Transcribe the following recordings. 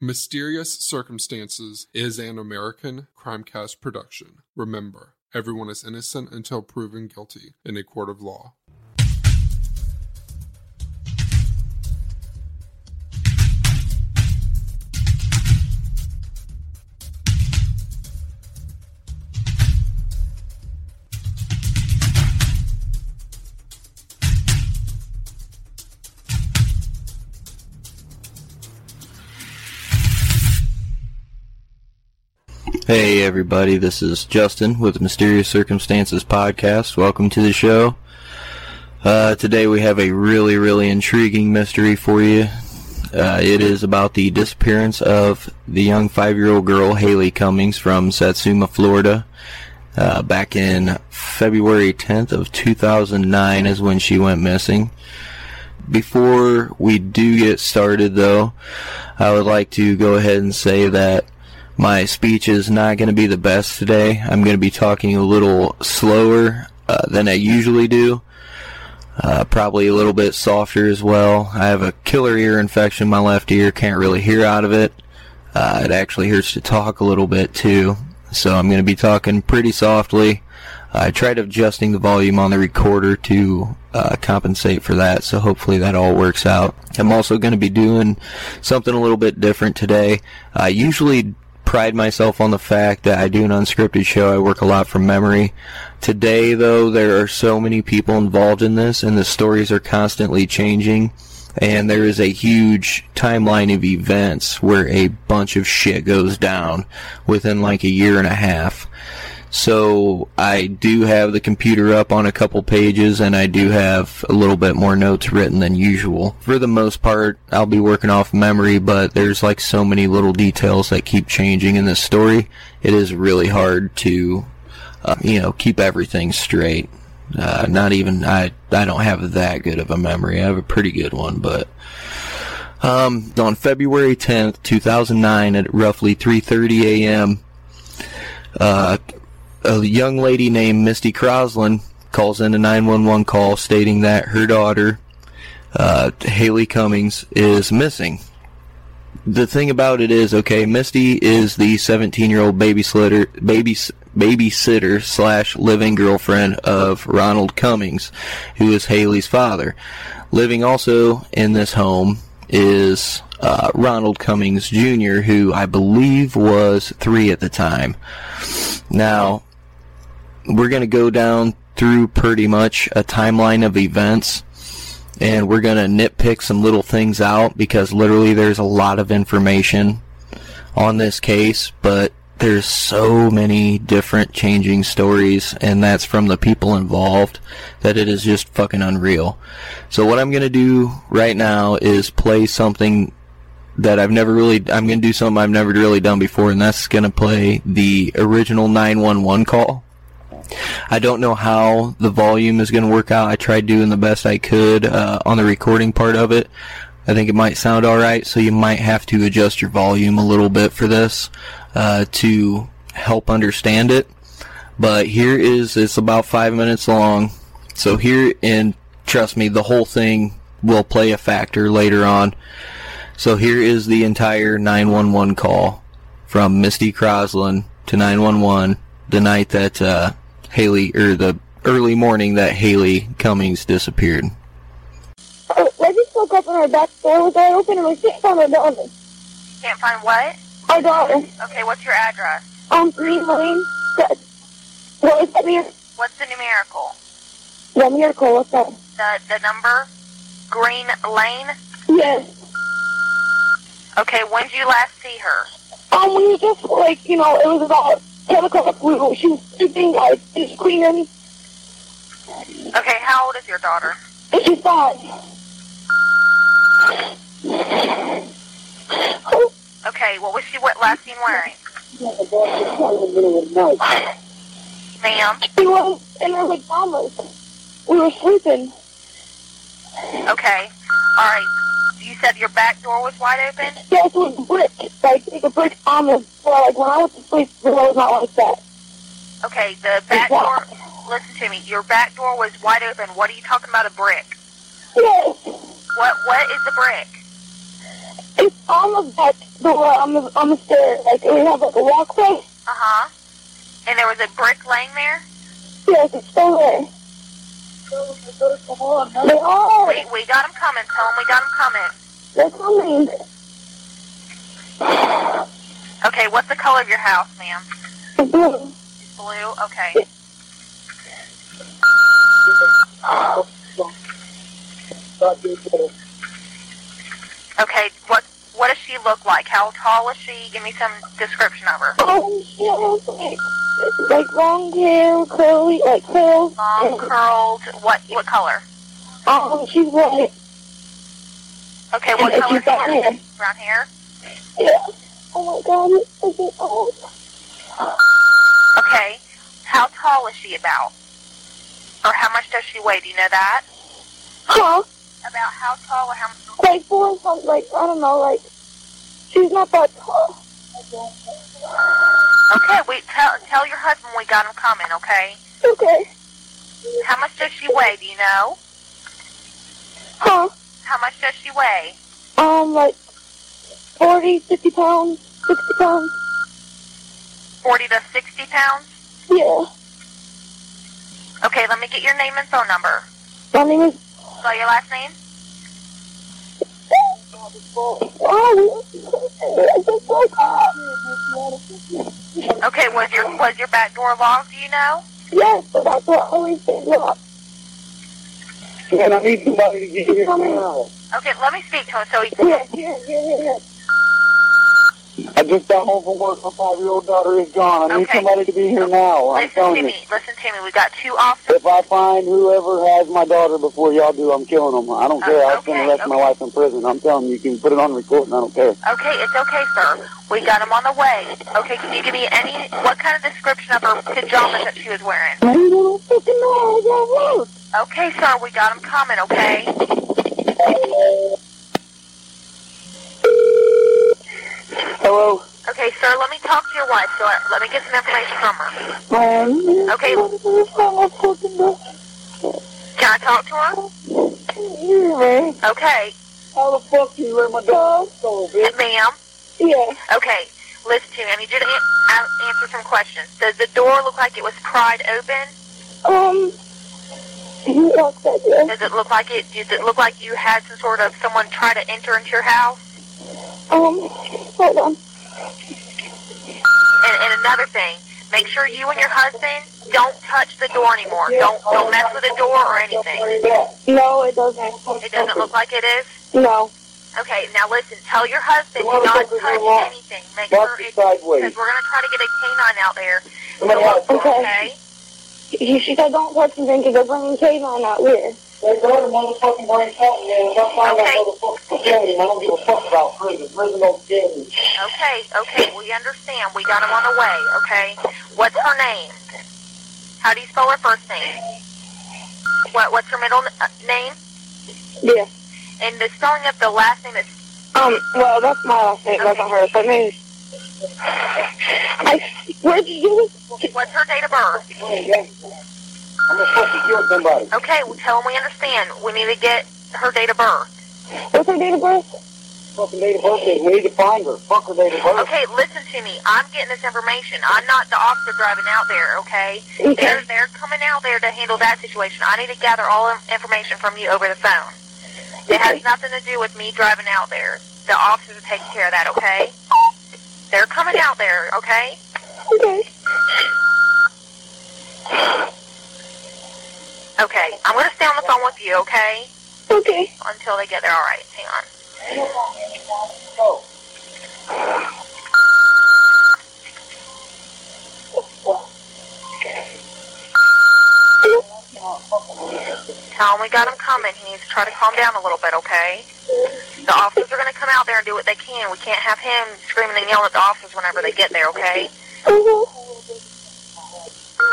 Mysterious Circumstances is an American Crimecast production. Remember, everyone is innocent until proven guilty in a court of law. Hey everybody, this is Justin with Mysterious Circumstances podcast. Welcome to the show. Uh, today we have a really, really intriguing mystery for you. Uh, it is about the disappearance of the young five-year-old girl Haleigh Cummings from Satsuma, Florida. Uh, back in February 10th of 2009 is when she went missing. Before we do get started though, I would like to go ahead and say that my speech is not going to be the best today. I'm going to be talking a little slower uh, than I usually do. Uh, probably a little bit softer as well. I have a killer ear infection in my left ear. Can't really hear out of it. Uh, it actually hurts to talk a little bit too. So I'm going to be talking pretty softly. I tried adjusting the volume on the recorder to uh, compensate for that, so hopefully that all works out. I'm also going to be doing something a little bit different today. I usually pride myself on the fact that I do an unscripted show. I work a lot from memory. Today, though, there are so many people involved in this, and the stories are constantly changing. And there is a huge timeline of events where a bunch of shit goes down within like a year and a half. So I do have the computer up on a couple pages and I do have a little bit more notes written than usual. For the most part, I'll be working off memory, but there's like so many little details that keep changing in this story. It is really hard to, uh, you know, keep everything straight. Uh, not even, I, I don't have that good of a memory. I have a pretty good one, but, um, on February 10th, 2009 at roughly 3.30 a.m., uh, a young lady named Misty Croslin calls in a 911 call stating that her daughter, uh, Haleigh Cummings, is missing. The thing about it is, okay, Misty is the 17-year-old babysitter, baby, babysitter slash living girlfriend of Ronald Cummings, who is Haleigh's father. Living also in this home is uh, Ronald Cummings Jr., who I believe was three at the time. Now, we're going to go down through pretty much a timeline of events and we're going to nitpick some little things out because literally there's a lot of information on this case, but there's so many different changing stories and that's from the people involved that it is just fucking unreal. So what I'm going to do right now is play something that I've never really I'm going to do something I've never really done before and that's going to play the original 911 call I don't know how the volume is going to work out. I tried doing the best I could uh, on the recording part of it. I think it might sound alright, so you might have to adjust your volume a little bit for this uh, to help understand it. But here is, it's about five minutes long. So here, and trust me, the whole thing will play a factor later on. So here is the entire 911 call from Misty Croslin to 911 the night that uh, Haleigh, or the early morning that Haleigh Cummings disappeared. Oh, I just woke up and our back door was wide open and we can't find our daughter. Can't find what? Our daughter. Okay, what's your address? Um, Green Lane. That, what is that mir- What's the numerical? The miracle, what's that? The the number? Green Lane? Yes. Okay, when did you last see her? Um, we were just like, you know, it was about 10 o'clock. We were, she was sleeping, just screaming. Okay, how old is your daughter? She's five. Okay, what was she what last seen wearing? Ma'am? she was in her pajamas. We were sleeping. Okay. Alright. You said your back door was wide open? Yes, it was brick. Like, like a brick on the floor. Like, when I went to sleep, the door was not like that. Okay, the back door listen to me. Your back door was wide open. What are you talking about a brick? Yes. What what is the brick? It's on the back door, on the on the stairs, like we have like a walkway. Uh huh. And there was a brick laying there. Yes, it's still there. They are. We we got them coming. Tell them we got them coming. They're coming. Okay, what's the color of your house, ma'am? It's blue. Blue. Okay. Okay. What what does she look like? How tall is she? Give me some description of her. Um, she has like, like long hair, curly, like curls. Long, curled. What what color? Um, she's white. Okay. What And color she's got hair? hair. Brown hair. Yeah. Oh my god, it's so old. Okay. How tall is she about? Or how much does she weigh? Do you know that? Huh? About how tall or how much? Like four something, like, I don't know, like, she's not that tall. Okay, we tell tell your husband we got him coming. Okay. Okay. How much does she weigh? Do you know? Huh? How much does she weigh? Um, like, 40, 50 pounds, 60 pounds. Forty to sixty pounds. Yeah. Okay, let me get your name and phone number. My name is... Spell your last name. Oh, I just woke up. Okay, was your was your back door locked? Do you know? Yes, but that's what always been locked. And I need somebody to get here. Okay, let me speak to him. So he, Yeah, yeah, yeah, yeah. I just got home from work. My five-year-old daughter is gone. I need somebody to be here now. I'm listen to telling you. me. Listen to me. We got two officers. If I find whoever has my daughter before y'all do, I'm killing them. I don't Uh, care. I'll spend the rest of my life in prison. I'm telling you, you can put it on record, and I don't care. Okay, it's okay, sir. We got him on the way. Okay, can you give me any what kind of description of her pajamas that she was wearing? I don't fucking know. I work. Okay, sir. We got him coming. Okay. Hello? Okay, sir. Let me talk to your wife. So I, let me get some information from her. Okay. What is this I fucking know? Can I talk to her? Yeah. Okay, How the fuck do you let my dog go, bitch? ma'am. Yeah. Okay, listen to me. I need you to an- answer some questions. Does the door look like it was pried open? Um, you locked that door. Does it look like it? Does it look like you had some sort of someone try to enter into your house? Um, hold on. And, and another thing, make sure you and your husband don't touch the door anymore. Don't don't mess with the door or anything. No, it doesn't. It doesn't look like it is. No. Okay, now listen. Tell your husband to not the fuck is touch anything. Make sure it it's because we're gonna try to get a canine out there. Else. Okay. Okay. She said don't touch anything because they're bringing canine out here. They go to motherfucking brain something, man. If I find Okay. that motherfucker killing him, I don't give a fuck about prison. Prison don't scare me. Okay, okay, we understand. We got him on the way, okay? What's her name? How do you spell her first name? What What's her middle uh, name? Yeah. And the spelling of the last name is Um, well, that's my last name. That's not hers. Her name is... I... Where'd you do it? what's her date of birth? I'm gonna fucking kill somebody. Okay, well, tell him we understand. We need to get her date of birth. What's her date of birth? Fucking date of birth is. We need to find her. Fuck her date of birth. Okay, listen to me. I'm getting this information. I'm not the officer driving out there, okay? Okay. They're, they're coming out there to handle that situation. I need to gather all in- information from you over the phone. It has nothing to do with me driving out there. The officers are taking care of that, okay? They're coming out there, okay? Okay. Okay, I'm going to stay on the phone with you, okay? Okay. Until they get there. All right, hang on. Tell him we got him coming. He needs to try to calm down a little bit, okay? The officers are going to come out there and do what they can. We can't have him screaming and yelling at the officers whenever they get there, okay? Mhm.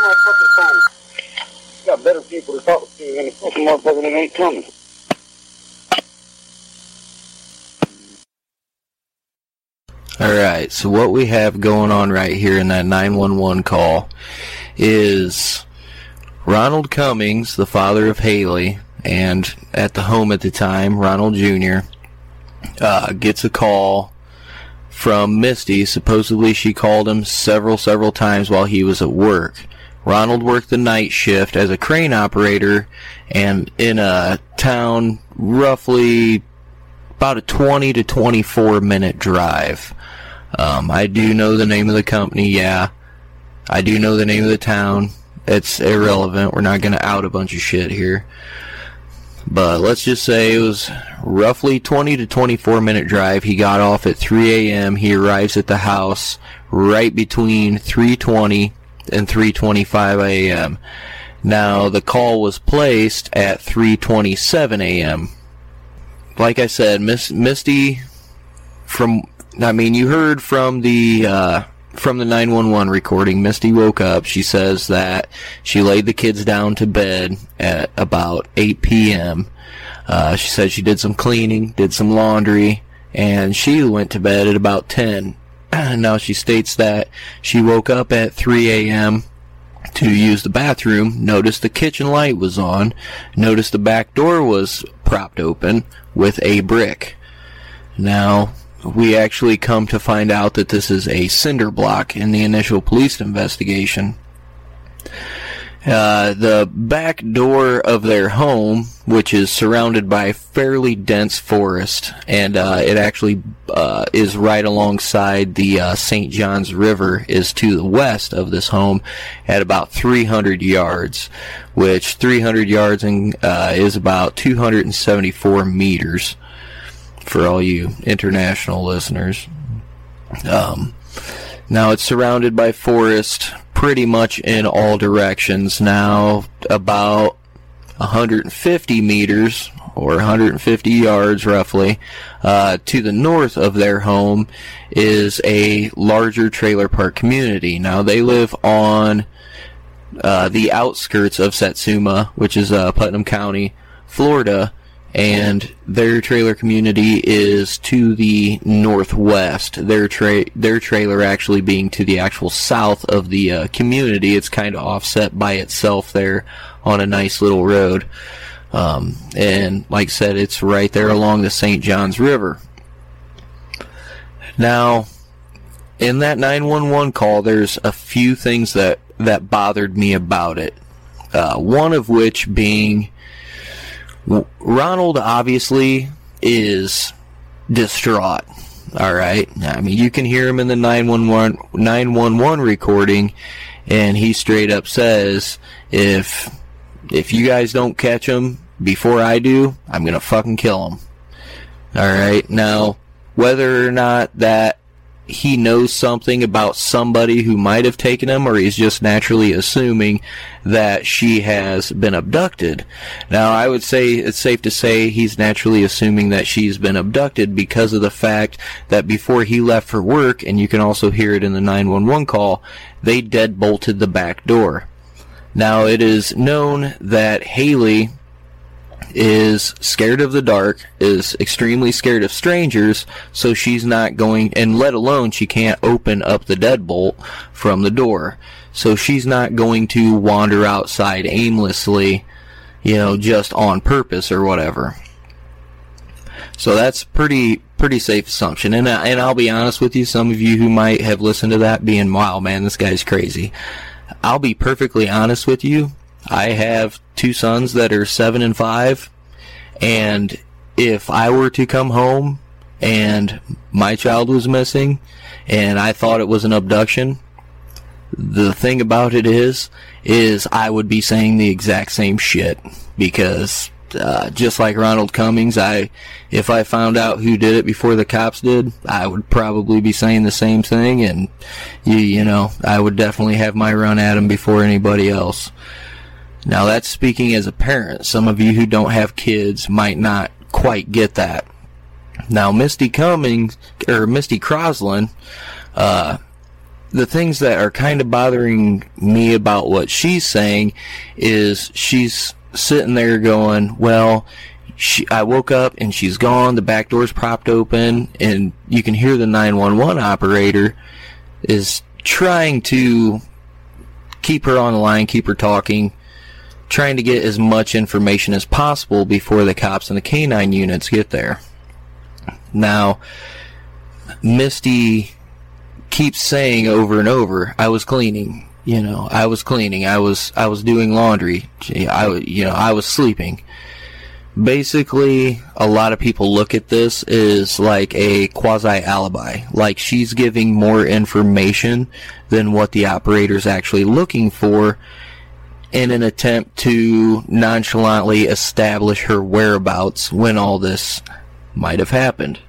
my Got better people to talk to than the fucking motherfucker that ain't coming. Alright, so what we have going on right here in that 911 call is Ronald Cummings, the father of Haleigh, and at the home at the time, Ronald Jr., uh, gets a call from Misty. Supposedly, she called him several, several times while he was at work. Ronald worked the night shift as a crane operator and in a town roughly about a 20 to 24 minute drive. Um, I do know the name of the company, yeah. I do know the name of the town. It's irrelevant. We're not going to out a bunch of shit here. But let's just say it was roughly 20 to 24 minute drive. He got off at 3 a.m. He arrives at the house right between 3:20 and 3:25 a.m. Now the call was placed at 3:27 a.m. Like I said, Miss Misty from I mean you heard from the uh, from the 911 recording, Misty woke up. She says that she laid the kids down to bed at about 8 p.m. Uh, she said she did some cleaning, did some laundry, and she went to bed at about 10. now she states that she woke up at 3 a.m. to use the bathroom, noticed the kitchen light was on, noticed the back door was propped open with a brick. Now, we actually come to find out that this is a cinder block in the initial police investigation. Uh, the back door of their home, which is surrounded by fairly dense forest, and uh, it actually uh, is right alongside the uh, St. Johns River, is to the west of this home at about 300 yards, which 300 yards in, uh, is about 274 meters for all you international listeners. Um, now it's surrounded by forest pretty much in all directions. Now about 150 meters or 150 yards roughly uh, to the north of their home is a larger trailer park community. Now they live on uh, the outskirts of Satsuma, which is uh, Putnam County, Florida and their trailer community is to the northwest. Their tra- their trailer actually being to the actual south of the uh, community. It's kind of offset by itself there on a nice little road. Um, and like I said, it's right there along the St. Johns River. Now, in that 911 call, there's a few things that, that bothered me about it. Uh, one of which being Ronald obviously is distraught. All right. I mean, you can hear him in the 911, 911 recording, and he straight up says, if, if you guys don't catch him before I do, I'm going to fucking kill him. All right. Now, whether or not that he knows something about somebody who might have taken him, or he's just naturally assuming that she has been abducted. Now, I would say it's safe to say he's naturally assuming that she's been abducted because of the fact that before he left for work, and you can also hear it in the 911 call, they deadbolted the back door. Now, it is known that Haleigh is scared of the dark, is extremely scared of strangers, so she's not going, and let alone she can't open up the deadbolt from the door. So she's not going to wander outside aimlessly, you know, just on purpose or whatever. So that's pretty pretty safe assumption. And and I'll be honest with you, some of you who might have listened to that being, wow, man, this guy's crazy. I'll be perfectly honest with you. I have two sons that are seven and five, and if I were to come home and my child was missing and I thought it was an abduction, the thing about it is, is I would be saying the exact same shit because uh, just like Ronald Cummings, I if I found out who did it before the cops did, I would probably be saying the same thing, and you you know I would definitely have my run at him before anybody else. Now that's speaking as a parent. Some of you who don't have kids might not quite get that. Now Misty Cummings or Misty Croslin, uh, the things that are kind of bothering me about what she's saying is she's sitting there going, well, she, I woke up and she's gone. The back door's propped open, and you can hear the 911 operator is trying to keep her on the line, keep her talking, trying to get as much information as possible before the cops and the canine units get there. Now, Misty keeps saying over and over, "I was cleaning." You know, I was cleaning. I was I was doing laundry. I you know I was sleeping. Basically, a lot of people look at this as like a quasi alibi, like she's giving more information than what the operator's actually looking for in an attempt to nonchalantly establish her whereabouts when all this might have happened.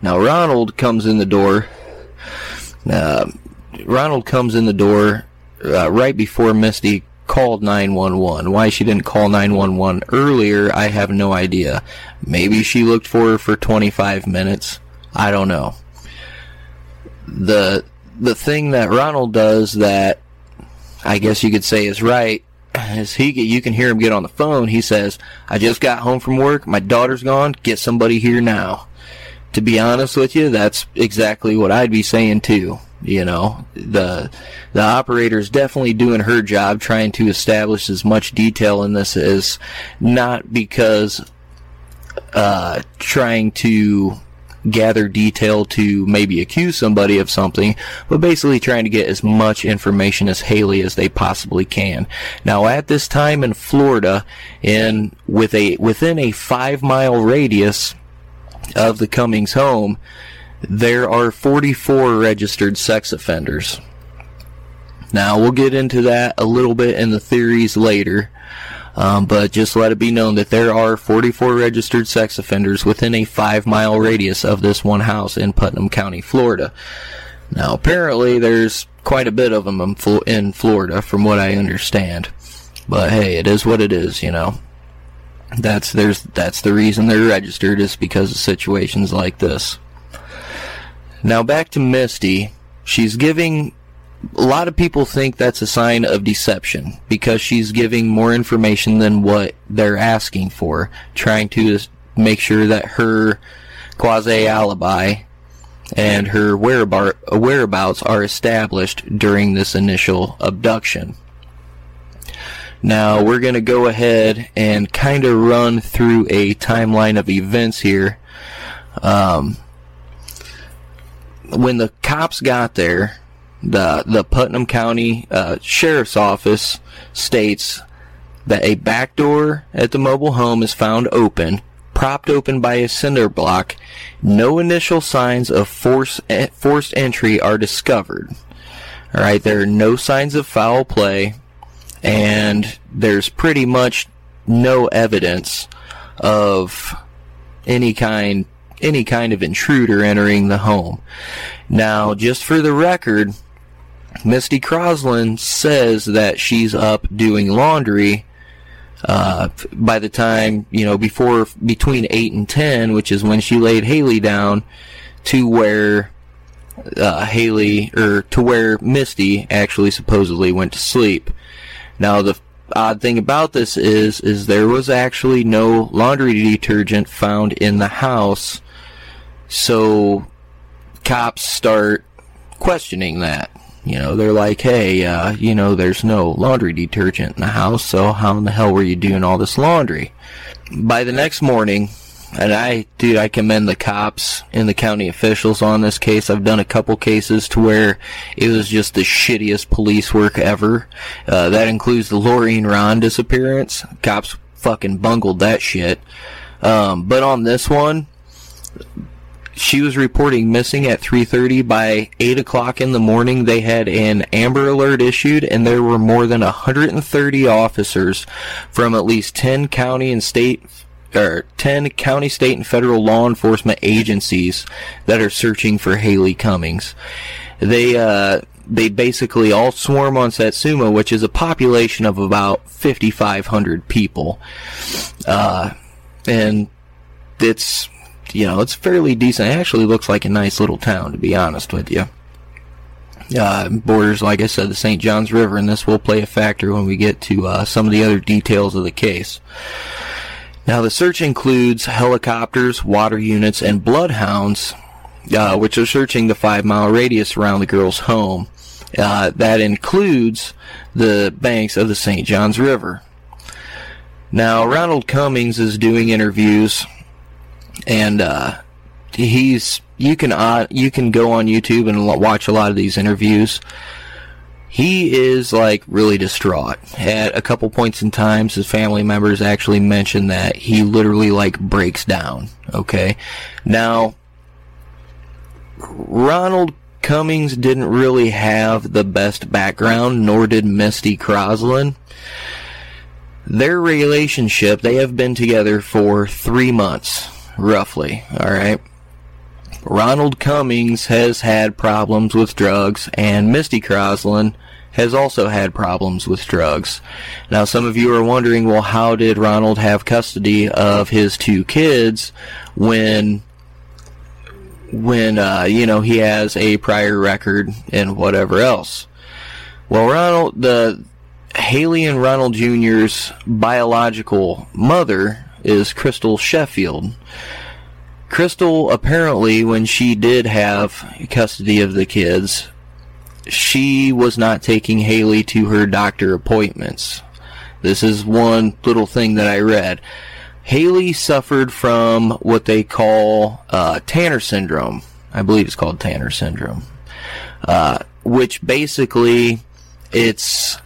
Now, Ronald comes in the door. Uh, Ronald comes in the door uh, right before Misty called 911. Why she didn't call 911 earlier, I have no idea. Maybe she looked for her for 25 minutes. I don't know. The the thing that Ronald does that I guess you could say is right is he you can hear him get on the phone. He says, "I just got home from work. My daughter's gone. Get somebody here now." To be honest with you, that's exactly what I'd be saying too. You know, the the operator's definitely doing her job, trying to establish as much detail in this as not because uh, trying to gather detail to maybe accuse somebody of something, but basically trying to get as much information as Haleigh as they possibly can. Now, at this time in Florida, in with a within a five mile radius of the Cummings home, there are 44 registered sex offenders. Now, we'll get into that a little bit in the theories later. Um, but just let it be known that there are 44 registered sex offenders within a five mile radius of this one house in Putnam County, Florida. Now, apparently, there's quite a bit of them in Florida, from what I understand. But hey, it is what it is, you know. That's there's that's the reason they're registered is because of situations like this. Now back to Misty. She's giving a lot of people think that's a sign of deception because she's giving more information than what they're asking for, trying to make sure that her quasi alibi and her whereabouts are established during this initial abduction. Now, we're going to go ahead and kind of run through a timeline of events here. Um, when the cops got there, the the Putnam County uh, Sheriff's Office states that a back door at the mobile home is found open, propped open by a cinder block. No initial signs of force, eh, forced entry are discovered. All right, there are no signs of foul play, and there's pretty much no evidence of any kind any kind of intruder entering the home. Now, just for the record, Misty Croslin says that she's up doing laundry uh, by the time, you know, before, between 8 and 10, which is when she laid Haleigh down, to where uh, Haleigh, or to where Misty actually supposedly went to sleep. Now, the odd thing about this is, is there was actually no laundry detergent found in the house, so cops start questioning that. You know, they're like, hey, uh, you know, there's no laundry detergent in the house, so how in the hell were you doing all this laundry? By the next morning, and I, dude, I commend the cops and the county officials on this case. I've done a couple cases to where it was just the shittiest police work ever. Uh, that includes the Loreen Ron disappearance. Cops fucking bungled that shit. Um, but on this one, she was reporting missing at 3.30 by 8 o'clock in the morning they had an amber alert issued and there were more than 130 officers from at least 10 county and state or 10 county state and federal law enforcement agencies that are searching for haleigh cummings. They uh, they basically all swarm on satsuma which is a population of about 5500 people. Uh, and it's you know, it's fairly decent. It actually looks like a nice little town, to be honest with you. Uh, borders, like I said, the St. Johns River, and this will play a factor when we get to uh, some of the other details of the case. Now, the search includes helicopters, water units, and bloodhounds, uh, which are searching the five mile radius around the girl's home. Uh, that includes the banks of the St. Johns River. Now, Ronald Cummings is doing interviews and uh, he's you can uh, you can go on YouTube and watch a lot of these interviews. He is like really distraught. At a couple points in times, his family members actually mentioned that he literally like breaks down. Okay, now Ronald Cummings didn't really have the best background, nor did Misty Croslin. Their relationship, they have been together for three months, roughly, alright? Ronald Cummings has had problems with drugs, and Misty Croslin has also had problems with drugs. Now, some of you are wondering, well, how did Ronald have custody of his two kids when when uh, you know he has a prior record and whatever else. Well, Ronald, the Haleigh and Ronald Jr.'s biological mother is Crystal Sheffield. Crystal apparently, when she did have custody of the kids, she was not taking Haleigh to her doctor appointments. This is one little thing that I read. Haleigh suffered from what they call uh, Tanner syndrome. I believe it's called Tanner syndrome, uh, which basically it's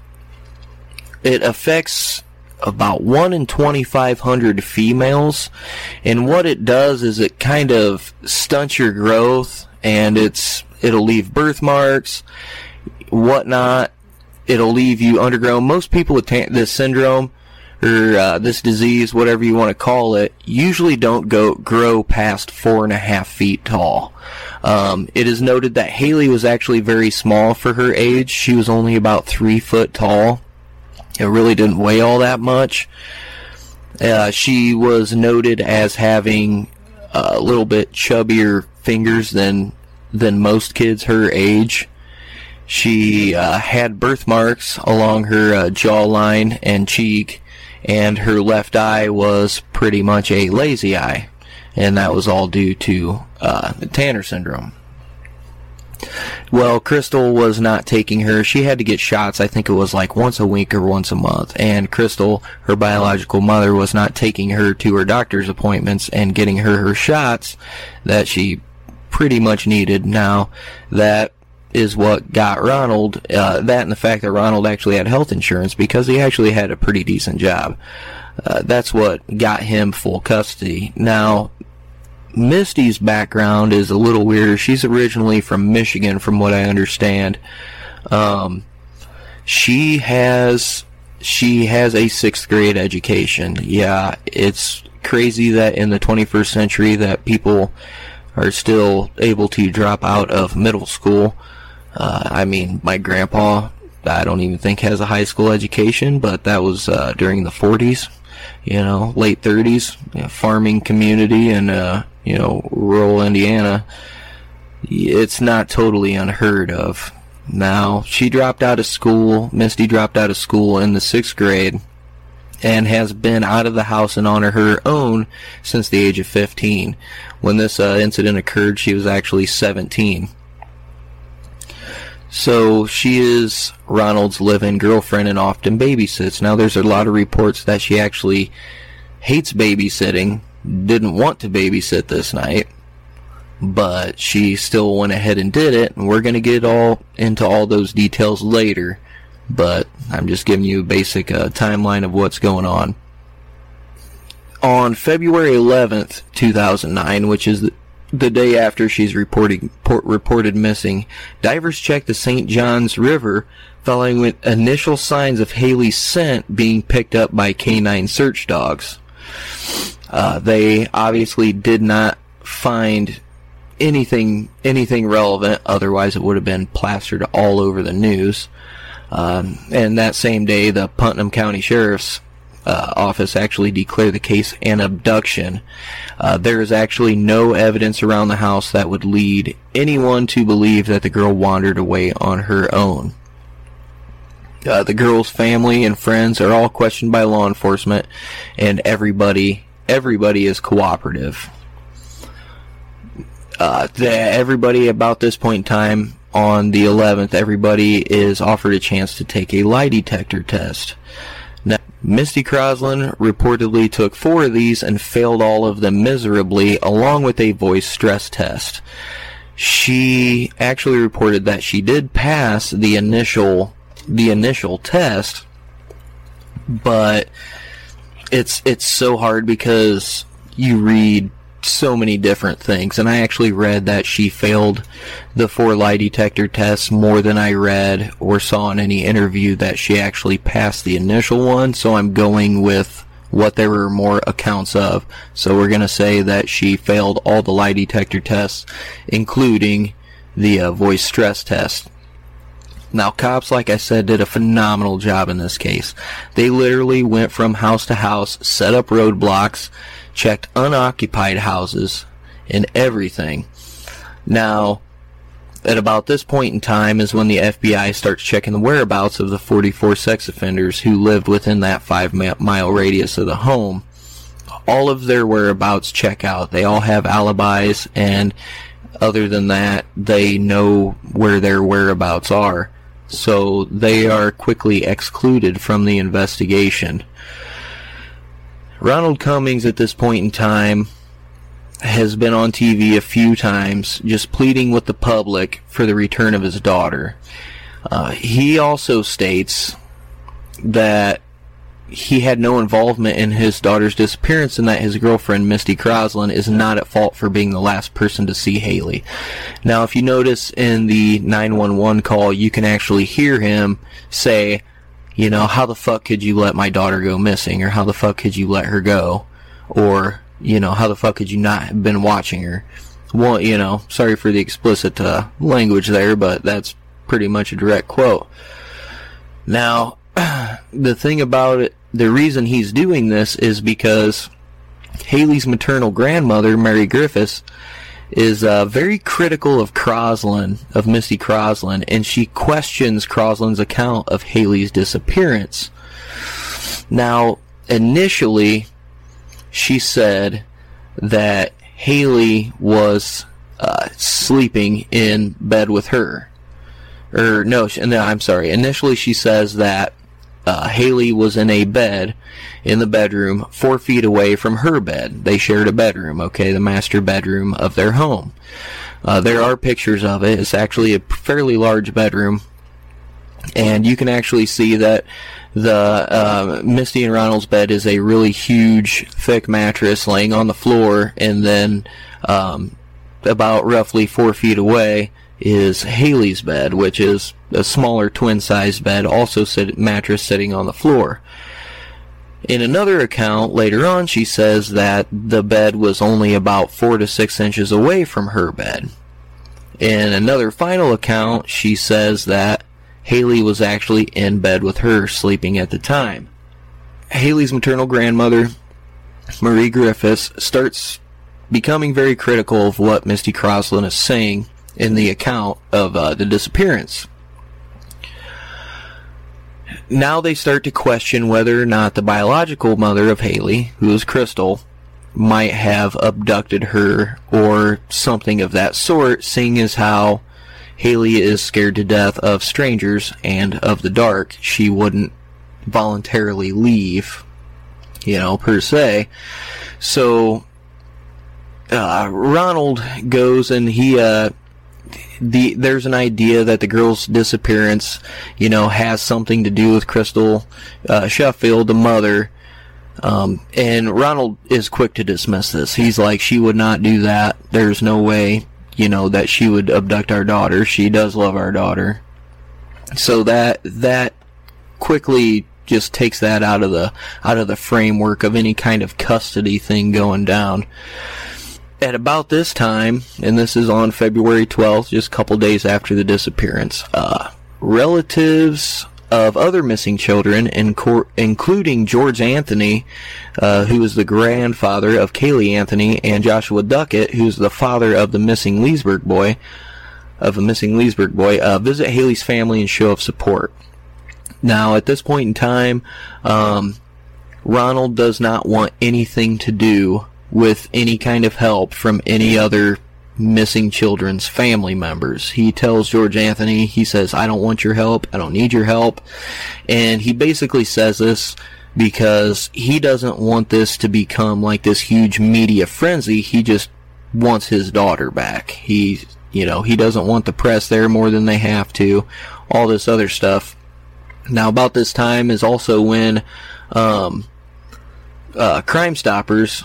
it affects about one in 2,500 females, and what it does is it kind of stunts your growth, and it's it'll leave birthmarks, whatnot. It'll leave you undergrown. Most people with this syndrome or uh, this disease, whatever you want to call it, usually don't go grow past four and a half feet tall. Um, it is noted that Haleigh was actually very small for her age. She was only about three foot tall. It really didn't weigh all that much. Uh, she was noted as having a little bit chubbier fingers than than most kids her age. She uh, had birthmarks along her uh, jawline and cheek, and her left eye was pretty much a lazy eye, and that was all due to uh, Tanner syndrome. Well, Crystal was not taking her. She had to get shots. I think it was like once a week or once a month. And Crystal, her biological mother, was not taking her to her doctor's appointments and getting her her shots that she pretty much needed. Now, that is what got Ronald, uh, that and the fact that Ronald actually had health insurance because he actually had a pretty decent job. Uh, that's what got him full custody. Now, Misty's background is a little weirder. She's originally from Michigan, from what I understand. Um, she has she has a sixth grade education. Yeah, it's crazy that in the 21st century that people are still able to drop out of middle school. Uh, I mean, my grandpa, I don't even think has a high school education, but that was uh, during the 40s, you know, late 30s, you know, farming community and uh, you know, rural Indiana, it's not totally unheard of. Now, she dropped out of school, Misty dropped out of school in the sixth grade, and has been out of the house and on her own since the age of 15. When this uh, incident occurred, she was actually 17. So she is Ronald's live-in girlfriend and often babysits. Now there's a lot of reports that she actually hates babysitting didn't want to babysit this night, but she still went ahead and did it. And we're going to get all into all those details later, but I'm just giving you a basic uh, timeline of what's going on. On February 11th, 2009, which is the, day after she's reporting, port, reported missing, divers checked the St. Johns River following initial signs of Haleigh's scent being picked up by canine search dogs. Uh, they obviously did not find anything anything relevant. Otherwise, it would have been plastered all over the news. Um, and that same day, the Putnam County Sheriff's uh, Office actually declared the case an abduction. Uh, there is actually no evidence around the house that would lead anyone to believe that the girl wandered away on her own. Uh, the girl's family and friends are all questioned by law enforcement, and everybody everybody is cooperative. Uh, the, everybody about this point in time on the 11th, everybody is offered a chance to take a lie detector test. Now, Misty Croslin reportedly took four of these and failed all of them miserably, along with a voice stress test. She actually reported that she did pass the initial the initial test, but it's it's so hard because you read so many different things and I actually read that she failed the four lie detector tests more than I read or saw in any interview that she actually passed the initial one so I'm going with what there were more accounts of. So we're going to say that she failed all the lie detector tests including the uh, voice stress test now, cops, like I said, did a phenomenal job in this case. They literally went from house to house, set up roadblocks, checked unoccupied houses, and everything. Now, at about this point in time is when the FBI starts checking the whereabouts of the 44 sex offenders who lived within that five mile radius of the home. All of their whereabouts check out. They all have alibis, and other than that, they know where their whereabouts are so they are quickly excluded from the investigation. Ronald Cummings at this point in time has been on TV a few times just pleading with the public for the return of his daughter. Uh, he also states that he had no involvement in his daughter's disappearance and that his girlfriend Misty Croslin is not at fault for being the last person to see Haleigh. Now, if you notice in the 911 call, you can actually hear him say, you know, how the fuck could you let my daughter go missing? Or how the fuck could you let her go? Or, you know, how the fuck could you not have been watching her? Well, you know, sorry for the explicit uh, language there, but that's pretty much a direct quote. Now, the thing about it, the reason he's doing this is because Haleigh's maternal grandmother, Mary Griffiths, is uh, very critical of Croslin, of Misty Croslin, and she questions Croslin's account of Haleigh's disappearance. Now, initially, she said that Haleigh was uh, sleeping in bed with her. Or no, no, I'm sorry. Initially, she says that uh, Haleigh was in a bed in the bedroom four feet away from her bed. They shared a bedroom, okay, the master bedroom of their home. Uh, there are pictures of it. It's actually a fairly large bedroom, and you can actually see that the uh, Misty and Ronald's bed is a really huge, thick mattress laying on the floor, and then um, about roughly four feet away is Haleigh's bed, which is a smaller twin-sized bed, also sit- mattress sitting on the floor. In another account later on, she says that the bed was only about four to six inches away from her bed. In another final account, she says that Haleigh was actually in bed with her, sleeping at the time. Haleigh's maternal grandmother, Marie Griffiths, starts becoming very critical of what Misty Croslin is saying in the account of uh, the disappearance. Now they start to question whether or not the biological mother of Haleigh, who is Crystal, might have abducted her or something of that sort, seeing as how Haleigh is scared to death of strangers and of the dark. She wouldn't voluntarily leave, you know, per se. So, uh, Ronald goes and he, uh, the there's an idea that the girl's disappearance, you know, has something to do with Crystal uh, Sheffield, the mother. Um, and Ronald is quick to dismiss this. He's like, she would not do that. There's no way, you know, that she would abduct our daughter. She does love our daughter. So that that quickly just takes that out of the out of the framework of any kind of custody thing going down at about this time, and this is on February 12th, just a couple days after the disappearance, uh, relatives of other missing children, including George Anthony, uh, who is the grandfather of Caylee Anthony, and Joshua Duckett, who's the father of the missing Leesburg boy, of a missing Leesburg boy, uh, visit Haleigh's family and show of support. Now, at this point in time, um, Ronald does not want anything to do with any kind of help from any other missing children's family members. He tells George Anthony, he says, I don't want your help, I don't need your help. And he basically says this because he doesn't want this to become like this huge media frenzy. He just wants his daughter back. He, you know, he doesn't want the press there more than they have to. All this other stuff. Now, about this time is also when um, uh, Crime Stoppers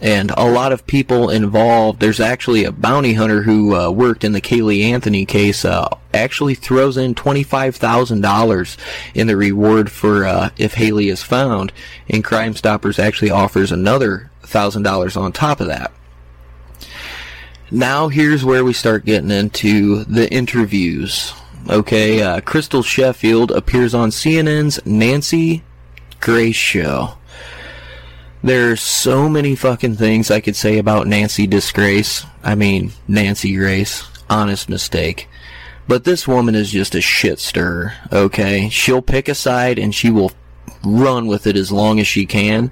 and a lot of people involved. There's actually a bounty hunter who uh, worked in the Caylee Anthony case. Uh, actually throws in twenty five thousand dollars in the reward for uh, if Haleigh is found, and Crime Stoppers actually offers another thousand dollars on top of that. Now here's where we start getting into the interviews. Okay, uh, Crystal Sheffield appears on CNN's Nancy Grace show. There's so many fucking things I could say about Nancy Disgrace. I mean, Nancy Grace. Honest mistake. But this woman is just a shit stirrer, okay? She'll pick a side and she will run with it as long as she can.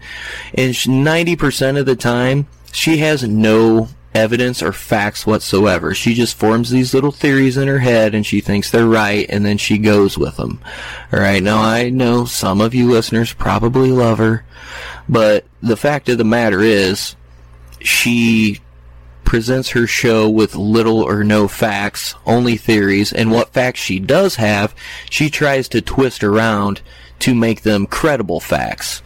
And 90% of the time, she has no evidence or facts whatsoever. She just forms these little theories in her head and she thinks they're right and then she goes with them. Alright, now I know some of you listeners probably love her, but the fact of the matter is, she presents her show with little or no facts, only theories, and what facts she does have, she tries to twist around to make them credible facts.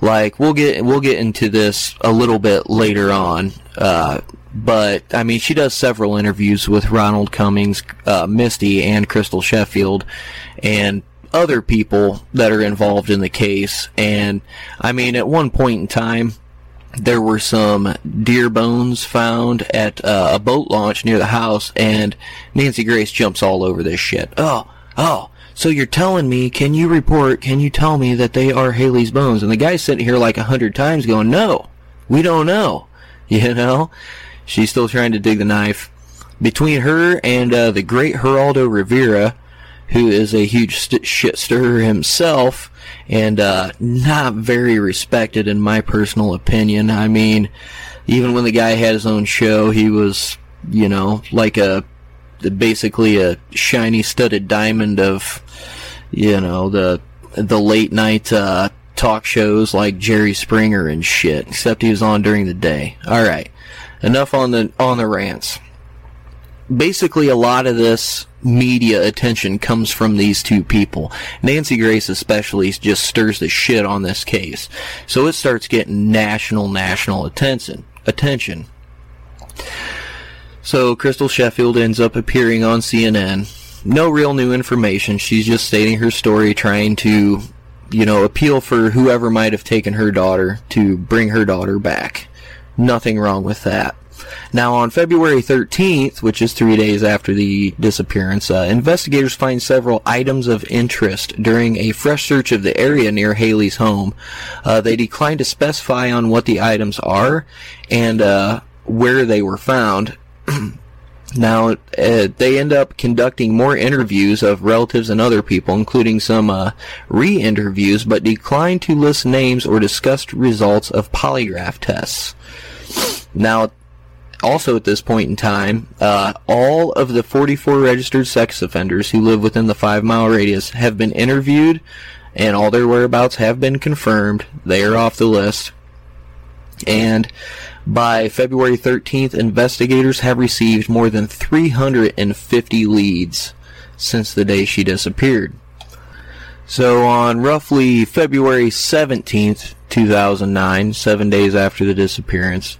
Like we'll get we'll get into this a little bit later on, uh, but I mean she does several interviews with Ronald Cummings, uh, Misty, and Crystal Sheffield, and other people that are involved in the case. And I mean at one point in time, there were some deer bones found at uh, a boat launch near the house, and Nancy Grace jumps all over this shit. Oh, oh, so you're telling me, can you report, can you tell me that they are Haleigh's bones? And the guy's sitting here like a hundred times going, no, we don't know. You know? She's still trying to dig the knife. Between her and uh, the great Geraldo Rivera, who is a huge st- shit stirrer himself, and uh, not very respected in my personal opinion. I mean, even when the guy had his own show, he was, you know, like a basically a shiny studded diamond of, you know, the the late night uh, talk shows like Jerry Springer and shit. Except he was on during the day. All right, enough on the on the rants. Basically, a lot of this media attention comes from these two people. Nancy Grace especially just stirs the shit on this case. So it starts getting national, national attention. Attention. So Crystal Sheffield ends up appearing on CNN. No real new information. She's just stating her story, trying to, you know, appeal for whoever might have taken her daughter to bring her daughter back. Nothing wrong with that. Now, on February 13th, which is three days after the disappearance, uh, investigators find several items of interest during a fresh search of the area near Haleigh's home. Uh, they declined to specify on what the items are and uh, where they were found. Now, uh, they end up conducting more interviews of relatives and other people, including some uh, re-interviews, but decline to list names or discuss results of polygraph tests. Now, also at this point in time, uh, all of the 44 registered sex offenders who live within the five mile radius have been interviewed, and all their whereabouts have been confirmed. They are off the list. And by February 13th, investigators have received more than 350 leads since the day she disappeared. So on roughly February 17th, 2009, seven days after the disappearance,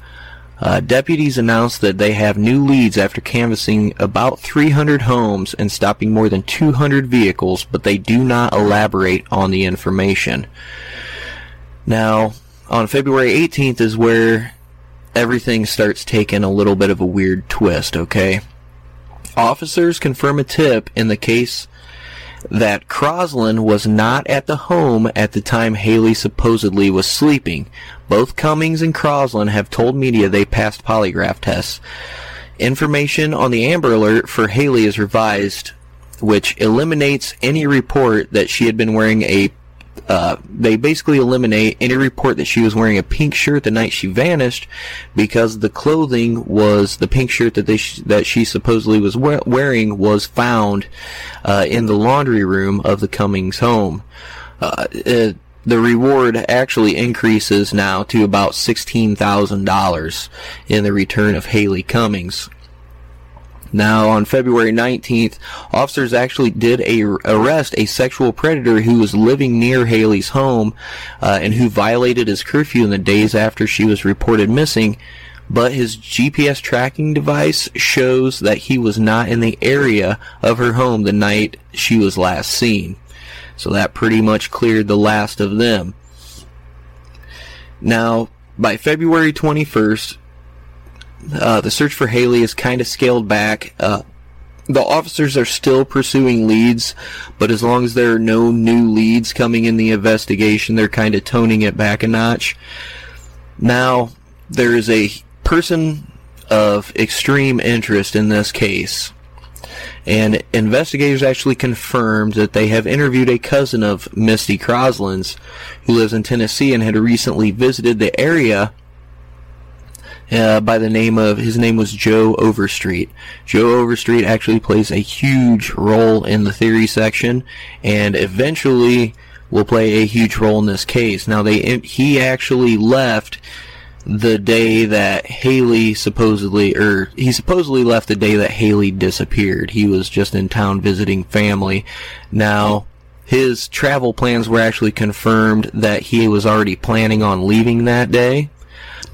uh, deputies announced that they have new leads after canvassing about 300 homes and stopping more than 200 vehicles, but they do not elaborate on the information. Now, on February 18th is where everything starts taking a little bit of a weird twist, okay? Officers confirm a tip in the case that Croslin was not at the home at the time Haleigh supposedly was sleeping. Both Cummings and Croslin have told media they passed polygraph tests. Information on the Amber Alert for Haleigh is revised, which eliminates any report that she had been wearing a uh, they basically eliminate any report that she was wearing a pink shirt the night she vanished because the clothing was the pink shirt that they sh- that she supposedly was we- wearing was found uh, in the laundry room of the Cummings home. Uh, uh, the reward actually increases now to about $16,000 in the return of Haleigh Cummings. Now, on February 19th, officers actually did a, arrest a sexual predator who was living near Haleigh's home uh, and who violated his curfew in the days after she was reported missing. But his GPS tracking device shows that he was not in the area of her home the night she was last seen. So that pretty much cleared the last of them. Now, by February 21st, uh, the search for Haleigh is kind of scaled back. Uh, the officers are still pursuing leads, but as long as there are no new leads coming in the investigation, they're kind of toning it back a notch. Now, there is a person of extreme interest in this case. And investigators actually confirmed that they have interviewed a cousin of Misty Croslin's who lives in Tennessee and had recently visited the area uh, by the name of his name was Joe Overstreet. Joe Overstreet actually plays a huge role in the theory section, and eventually will play a huge role in this case. Now they he actually left the day that Haleigh supposedly, or he supposedly left the day that Haleigh disappeared. He was just in town visiting family. Now, his travel plans were actually confirmed that he was already planning on leaving that day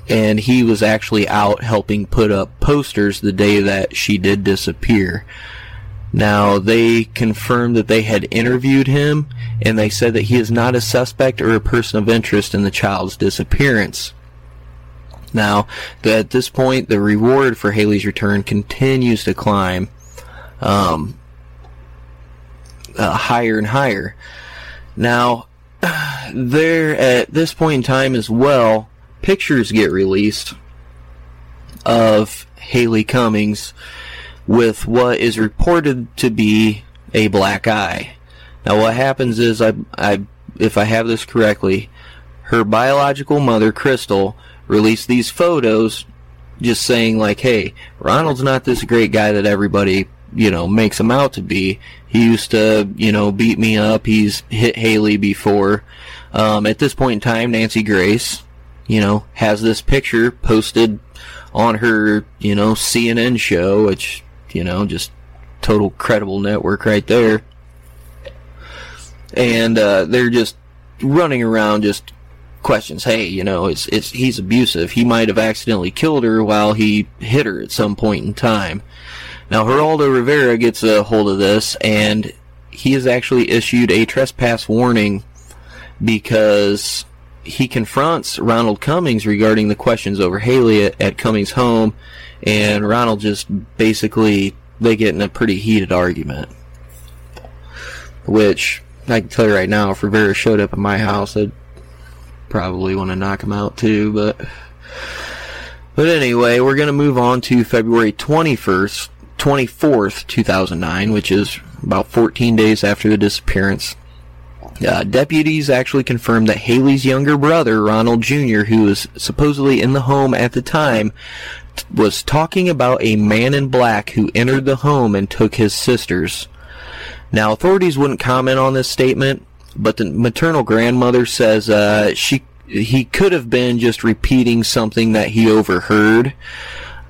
and he was actually out helping put up posters the day that she did disappear. Now, they confirmed that they had interviewed him, and they said that he is not a suspect or a person of interest in the child's disappearance. Now, at this point, the reward for Haleigh's return continues to climb um, uh, higher and higher. Now, there at this point in time as well, pictures get released of Haleigh Cummings with what is reported to be a black eye. Now, what happens is, I, I, if I have this correctly, her biological mother, Crystal, released these photos just saying, like, hey, Ronald's not this great guy that everybody, you know, makes him out to be. He used to, you know, beat me up. He's hit Haleigh before. Um, at this point in time, Nancy Grace, you know, has this picture posted on her, you know, CNN show, which, you know, just total credible network right there. And uh, they're just running around just questions. Hey, you know, it's it's he's abusive. He might have accidentally killed her while he hit her at some point in time. Now, Geraldo Rivera gets a hold of this, and he has actually issued a trespass warning because he confronts Ronald Cummings regarding the questions over Haleigh at, at Cummings' home, and Ronald just basically they get in a pretty heated argument. Which I can tell you right now, if Rivera showed up at my house, I'd probably want to knock him out too. But but anyway, we're gonna move on to February twenty first, twenty fourth, two thousand nine, which is about fourteen days after the disappearance. Uh, deputies actually confirmed that Haleigh's younger brother, Ronald Jr., who was supposedly in the home at the time, t- was talking about a man in black who entered the home and took his sisters. Now, authorities wouldn't comment on this statement, but the maternal grandmother says uh, she he could have been just repeating something that he overheard.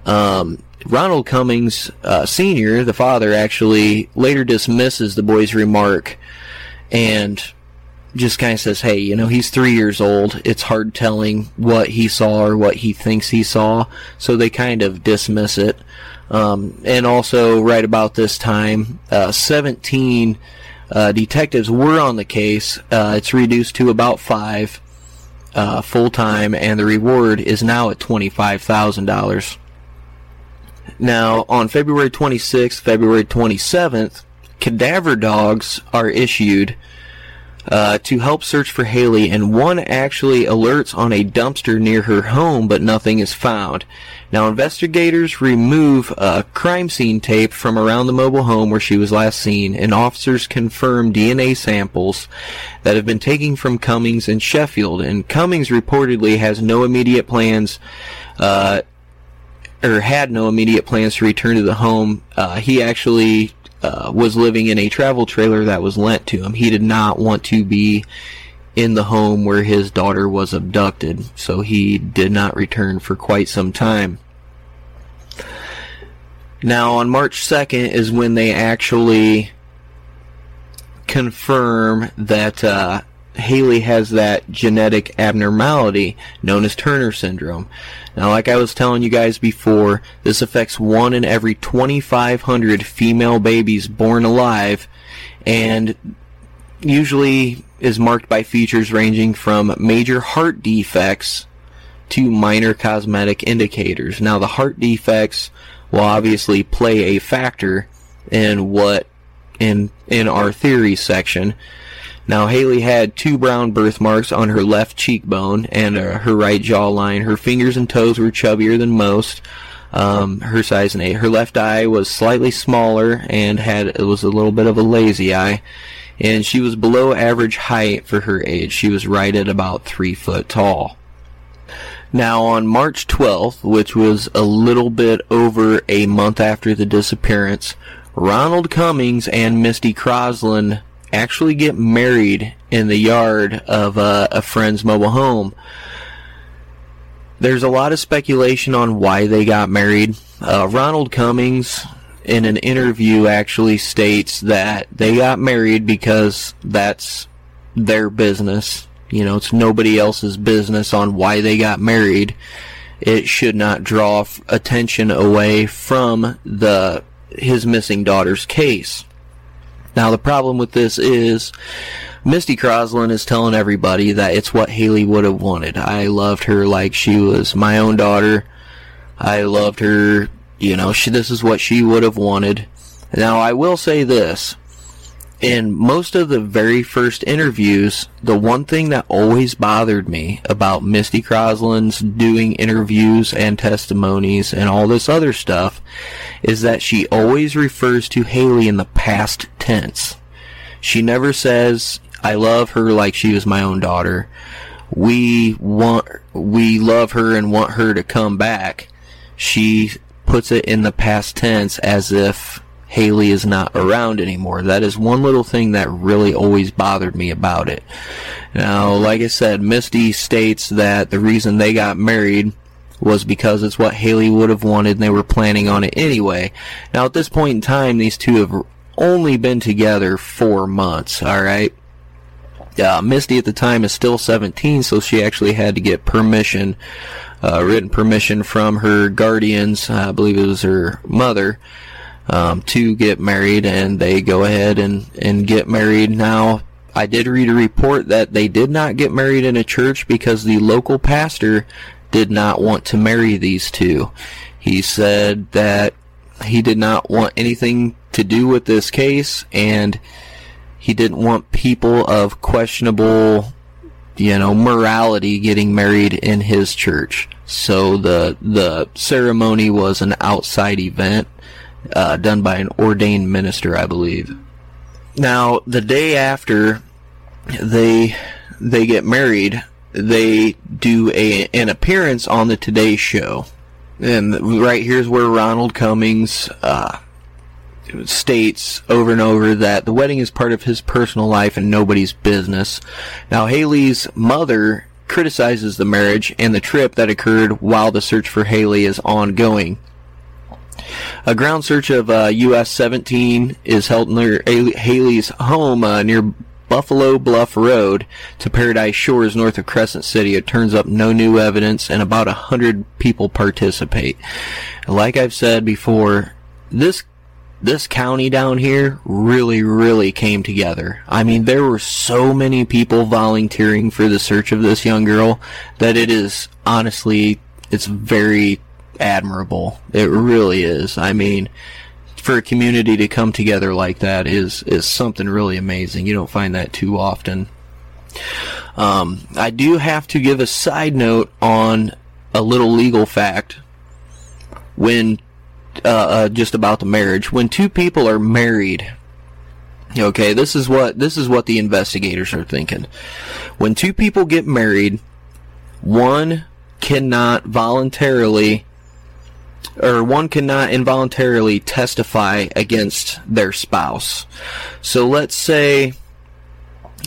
Um, Ronald Cummings uh, Sr., the father, actually later dismisses the boy's remark and just kind of says, hey, you know, he's three years old. It's hard telling what he saw or what he thinks he saw. So they kind of dismiss it. Um, and also, right about this time, uh, 17 uh, detectives were on the case. Uh, it's reduced to about five uh, full time, and the reward is now at $25,000. Now, on February 26th, February 27th, cadaver dogs are issued uh, to help search for Haleigh, and one actually alerts on a dumpster near her home, but nothing is found. Now, investigators remove a crime scene tape from around the mobile home where she was last seen, and officers confirm DNA samples that have been taken from Cummings and Sheffield. And Cummings reportedly has no immediate plans. Uh, or had no immediate plans to return to the home. Uh, he actually uh, was living in a travel trailer that was lent to him. He did not want to be in the home where his daughter was abducted, so he did not return for quite some time. Now, on March 2nd is when they actually confirm that uh, Haleigh has that genetic abnormality known as Turner syndrome. Now, like I was telling you guys before, this affects one in every 2,500 female babies born alive, and usually is marked by features ranging from major heart defects to minor cosmetic indicators. Now, the heart defects will obviously play a factor in what in in our theory section. Now, Haleigh had two brown birthmarks on her left cheekbone and uh, her right jawline. Her fingers and toes were chubbier than most. Um, her size and eight. Her left eye was slightly smaller and had it was a little bit of a lazy eye, and she was below average height for her age. She was right at about three foot tall. Now, on March 12th, which was a little bit over a month after the disappearance, Ronald Cummings and Misty Croslin actually get married in the yard of uh, a friend's mobile home. There's a lot of speculation on why they got married. Uh, Ronald Cummings, in an interview, actually states that they got married because that's their business you know, it's nobody else's business on why they got married. It should not draw attention away from the his missing daughter's case. Now the problem with this is Misty Croslin is telling everybody that it's what Haleigh would have wanted. I loved her like she was my own daughter. I loved her, you know, she this is what she would have wanted. Now I will say this in most of the very first interviews, the one thing that always bothered me about Misty Croslin's doing interviews and testimonies and all this other stuff is that she always refers to Haleigh in the past tense. She never says, I love her like she was my own daughter. We want, we love her and want her to come back. She puts it in the past tense as if Haleigh is not around anymore. That is one little thing that really always bothered me about it. Now, like I said, Misty states that the reason they got married was because it's what Haleigh would have wanted and they were planning on it anyway. Now, at this point in time, these two have only been together four months, alright? Uh, Misty at the time is still 17, so she actually had to get permission, uh, written permission from her guardians, I believe it was her mother, um, to get married, and they go ahead and, and get married. Now, I did read a report that they did not get married in a church because the local pastor did not want to marry these two. He said that he did not want anything to do with this case, and he didn't want people of questionable, you know, morality getting married in his church. So the the ceremony was an outside event uh, done by an ordained minister, I believe. Now, the day after they they get married, they do a an appearance on the Today Show, and right here's where Ronald Cummings uh, states over and over that the wedding is part of his personal life and nobody's business. Now, Haleigh's mother criticizes the marriage and the trip that occurred while the search for Haleigh is ongoing. A ground search of uh, US 17 is held near Haleigh's home uh, near Buffalo Bluff Road to Paradise Shores north of Crescent City. It turns up no new evidence and about a hundred people participate. Like I've said before, this this county down here really, really came together. I mean, there were so many people volunteering for the search of this young girl that it is honestly, it's very admirable. It really is. I mean, for a community to come together like that is is something really amazing. You don't find that too often. Um, I do have to give a side note on a little legal fact. When uh, uh, just about the marriage, when two people are married, okay, this is what this is what the investigators are thinking. When two people get married, one cannot voluntarily or one cannot involuntarily testify against their spouse. So let's say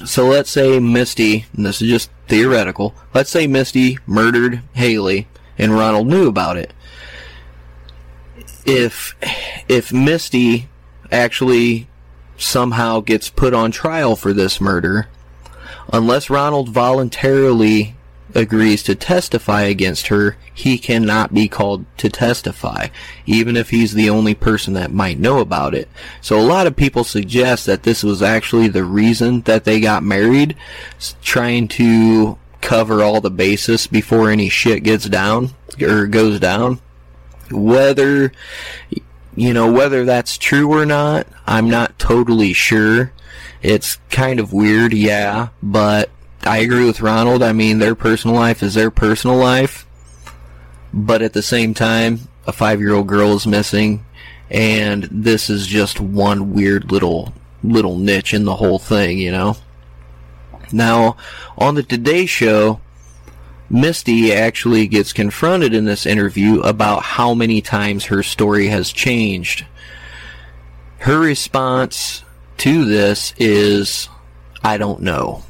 So let's say Misty, and this is just theoretical, let's say Misty murdered Haleigh and Ronald knew about it. If if Misty actually somehow gets put on trial for this murder, unless Ronald voluntarily agrees to testify against her, he cannot be called to testify, even if he's the only person that might know about it. So a lot of people suggest that this was actually the reason that they got married, trying to cover all the bases before any shit gets down or goes down. Whether you know whether that's true or not, I'm not totally sure. It's kind of weird, yeah, but I agree with Ronald. I mean, their personal life is their personal life, but at the same time, a five-year-old girl is missing, and this is just one weird little little niche in the whole thing, you know. Now, on the Today Show, Misty actually gets confronted in this interview about how many times her story has changed. Her response to this is, I don't know.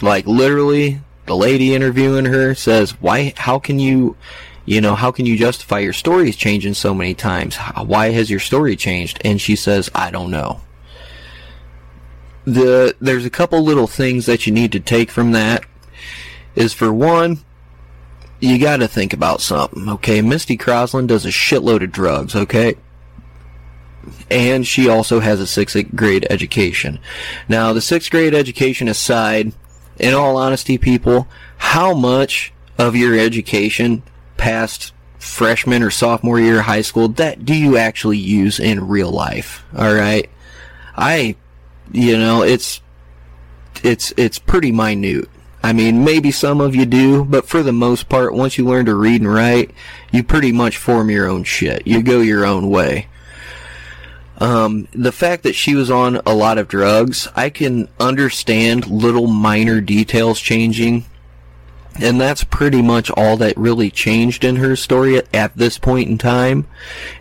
Like literally, the lady interviewing her says, "Why? How can you, you know, how can you justify your stories changing so many times? Why has your story changed?" And she says, "I don't know." The there's a couple little things that you need to take from that. Is for one, you got to think about something, okay? Misty Croslin does a shitload of drugs, okay? And she also has a sixth grade education. Now, the sixth grade education aside, in all honesty, people, how much of your education past freshman or sophomore year of high school that do you actually use in real life? All right. I, you know, it's, it's, it's pretty minute. I mean, maybe some of you do, but for the most part, once you learn to read and write, you pretty much form your own shit. You go your own way. Um, the fact that she was on a lot of drugs, I can understand little minor details changing. And that's pretty much all that really changed in her story at, at this point in time.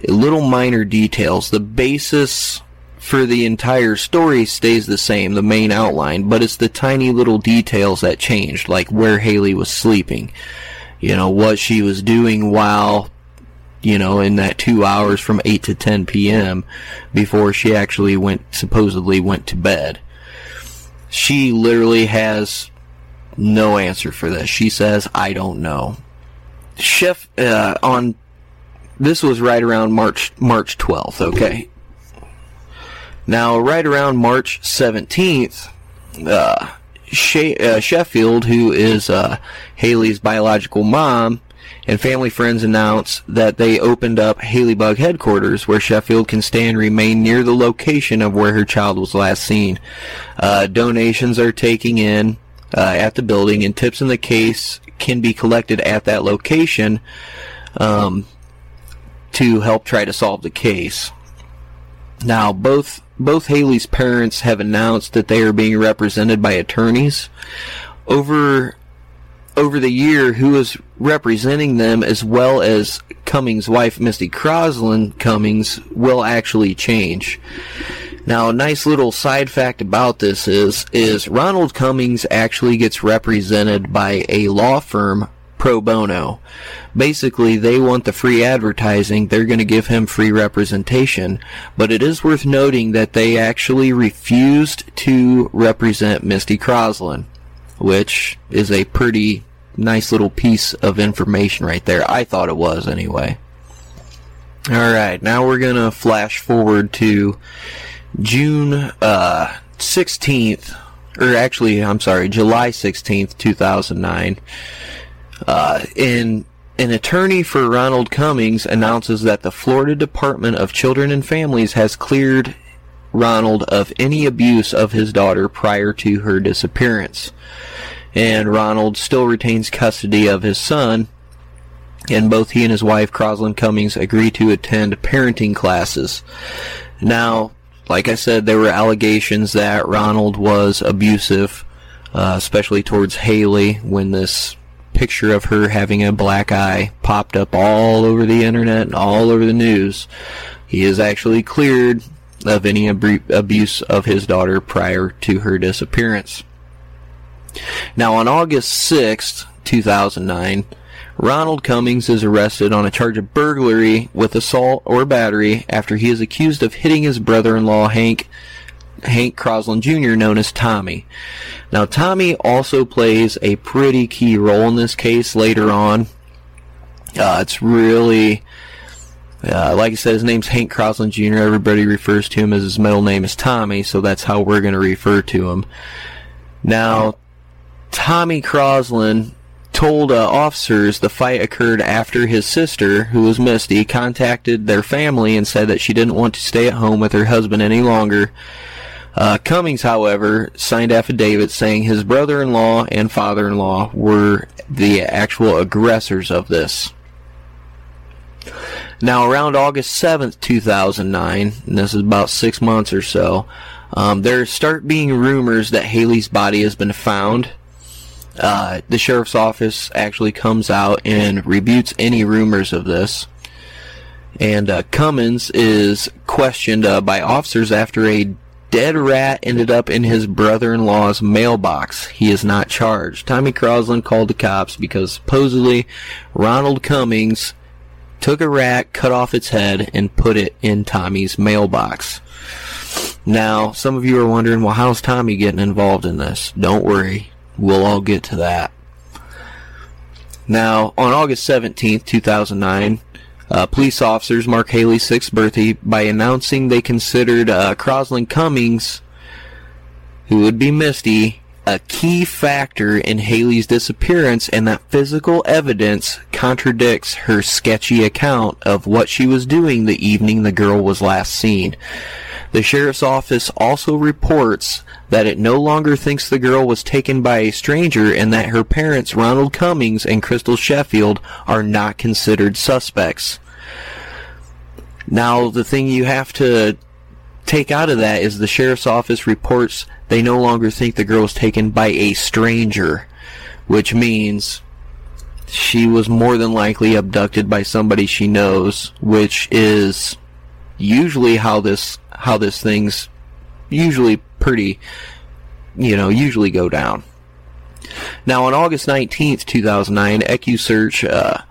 Little minor details. The basis for the entire story stays the same, the main outline, but it's the tiny little details that changed, like where Haleigh was sleeping. You know, what she was doing while you know, in that two hours from 8 to 10 p.m. before she actually went, supposedly went to bed. She literally has no answer for this. She says, I don't know. Chef, uh, on, this was right around March, March 12th, okay? Now, right around March 17th, uh, she- uh, Sheffield, who is, uh, Haleigh's biological mom, and family friends announce that they opened up Haleigh-Bug headquarters where Sheffield can stay and remain near the location of where her child was last seen. Uh, donations are taking in uh, at the building, and tips in the case can be collected at that location um, to help try to solve the case. Now, both both Haleigh's parents have announced that they are being represented by attorneys. Over over the year who is representing them as well as Cummings' wife, Misty Croslin Cummings, will actually change. Now, a nice little side fact about this is, is Ronald Cummings actually gets represented by a law firm pro bono. Basically, they want the free advertising, they're going to give him free representation, but it is worth noting that they actually refused to represent Misty Croslin, which is a pretty nice little piece of information right there. I thought it was anyway. Alright, now we're to flash forward to June uh, 16th, or actually, I'm sorry, July 16th, 2009. Uh, in an attorney for Ronald Cummings announces that the Florida Department of Children and Families has cleared Ronald of any abuse of his daughter prior to her disappearance and Ronald still retains custody of his son. And both he and his wife, Croslin Cummings, agree to attend parenting classes. Now, like I said, there were allegations that Ronald was abusive, uh, especially towards Haleigh when this picture of her having a black eye popped up all over the internet and all over the news. He is actually cleared of any ab- abuse of his daughter prior to her disappearance. Now, on August 6th, 2009, Ronald Cummings is arrested on a charge of burglary with assault or battery after he is accused of hitting his brother-in-law Hank Hank Croslin Jr., known as Tommy. Now, Tommy also plays a pretty key role in this case later on. Uh, it's really, uh, like I said, his name's Hank Croslin Jr. Everybody refers to him as his middle name is Tommy, so that's how we're going to refer to him. Now, Tommy Croslin told uh, officers the fight occurred after his sister, who was Misty, contacted their family and said that she didn't want to stay at home with her husband any longer. Uh, Cummings, however, signed affidavits saying his brother-in-law and father-in-law were the actual aggressors of this. Now, around August 7th, 2009, and this is about six months or so, um, there start being rumors that Haleigh's body has been found. Uh, the sheriff's office actually comes out and rebutes any rumors of this. And uh, Cummins is questioned uh, by officers after a dead rat ended up in his brother-in-law's mailbox. He is not charged. Tommy Croslin called the cops because supposedly Ronald Cummings took a rat, cut off its head, and put it in Tommy's mailbox. Now, some of you are wondering, well, how's Tommy getting involved in this? Don't worry. We'll all get to that. Now, on August 17th, 2009, uh, police officers mark Haleigh's sixth birthday by announcing they considered uh, Croslin Cummings, who would be Misty, a key factor in Haleigh's disappearance and that physical evidence contradicts her sketchy account of what she was doing the evening the girl was last seen. The sheriff's office also reports that it no longer thinks the girl was taken by a stranger and that her parents, Ronald Cummings and Crystal Sheffield, are not considered suspects. Now, the thing you have to take out of that is the sheriff's office reports they no longer think the girl was taken by a stranger, which means she was more than likely abducted by somebody she knows, which is usually how this how this thing's usually pretty you know usually go down. Now on August 19th, 2009, EquuSearch uh,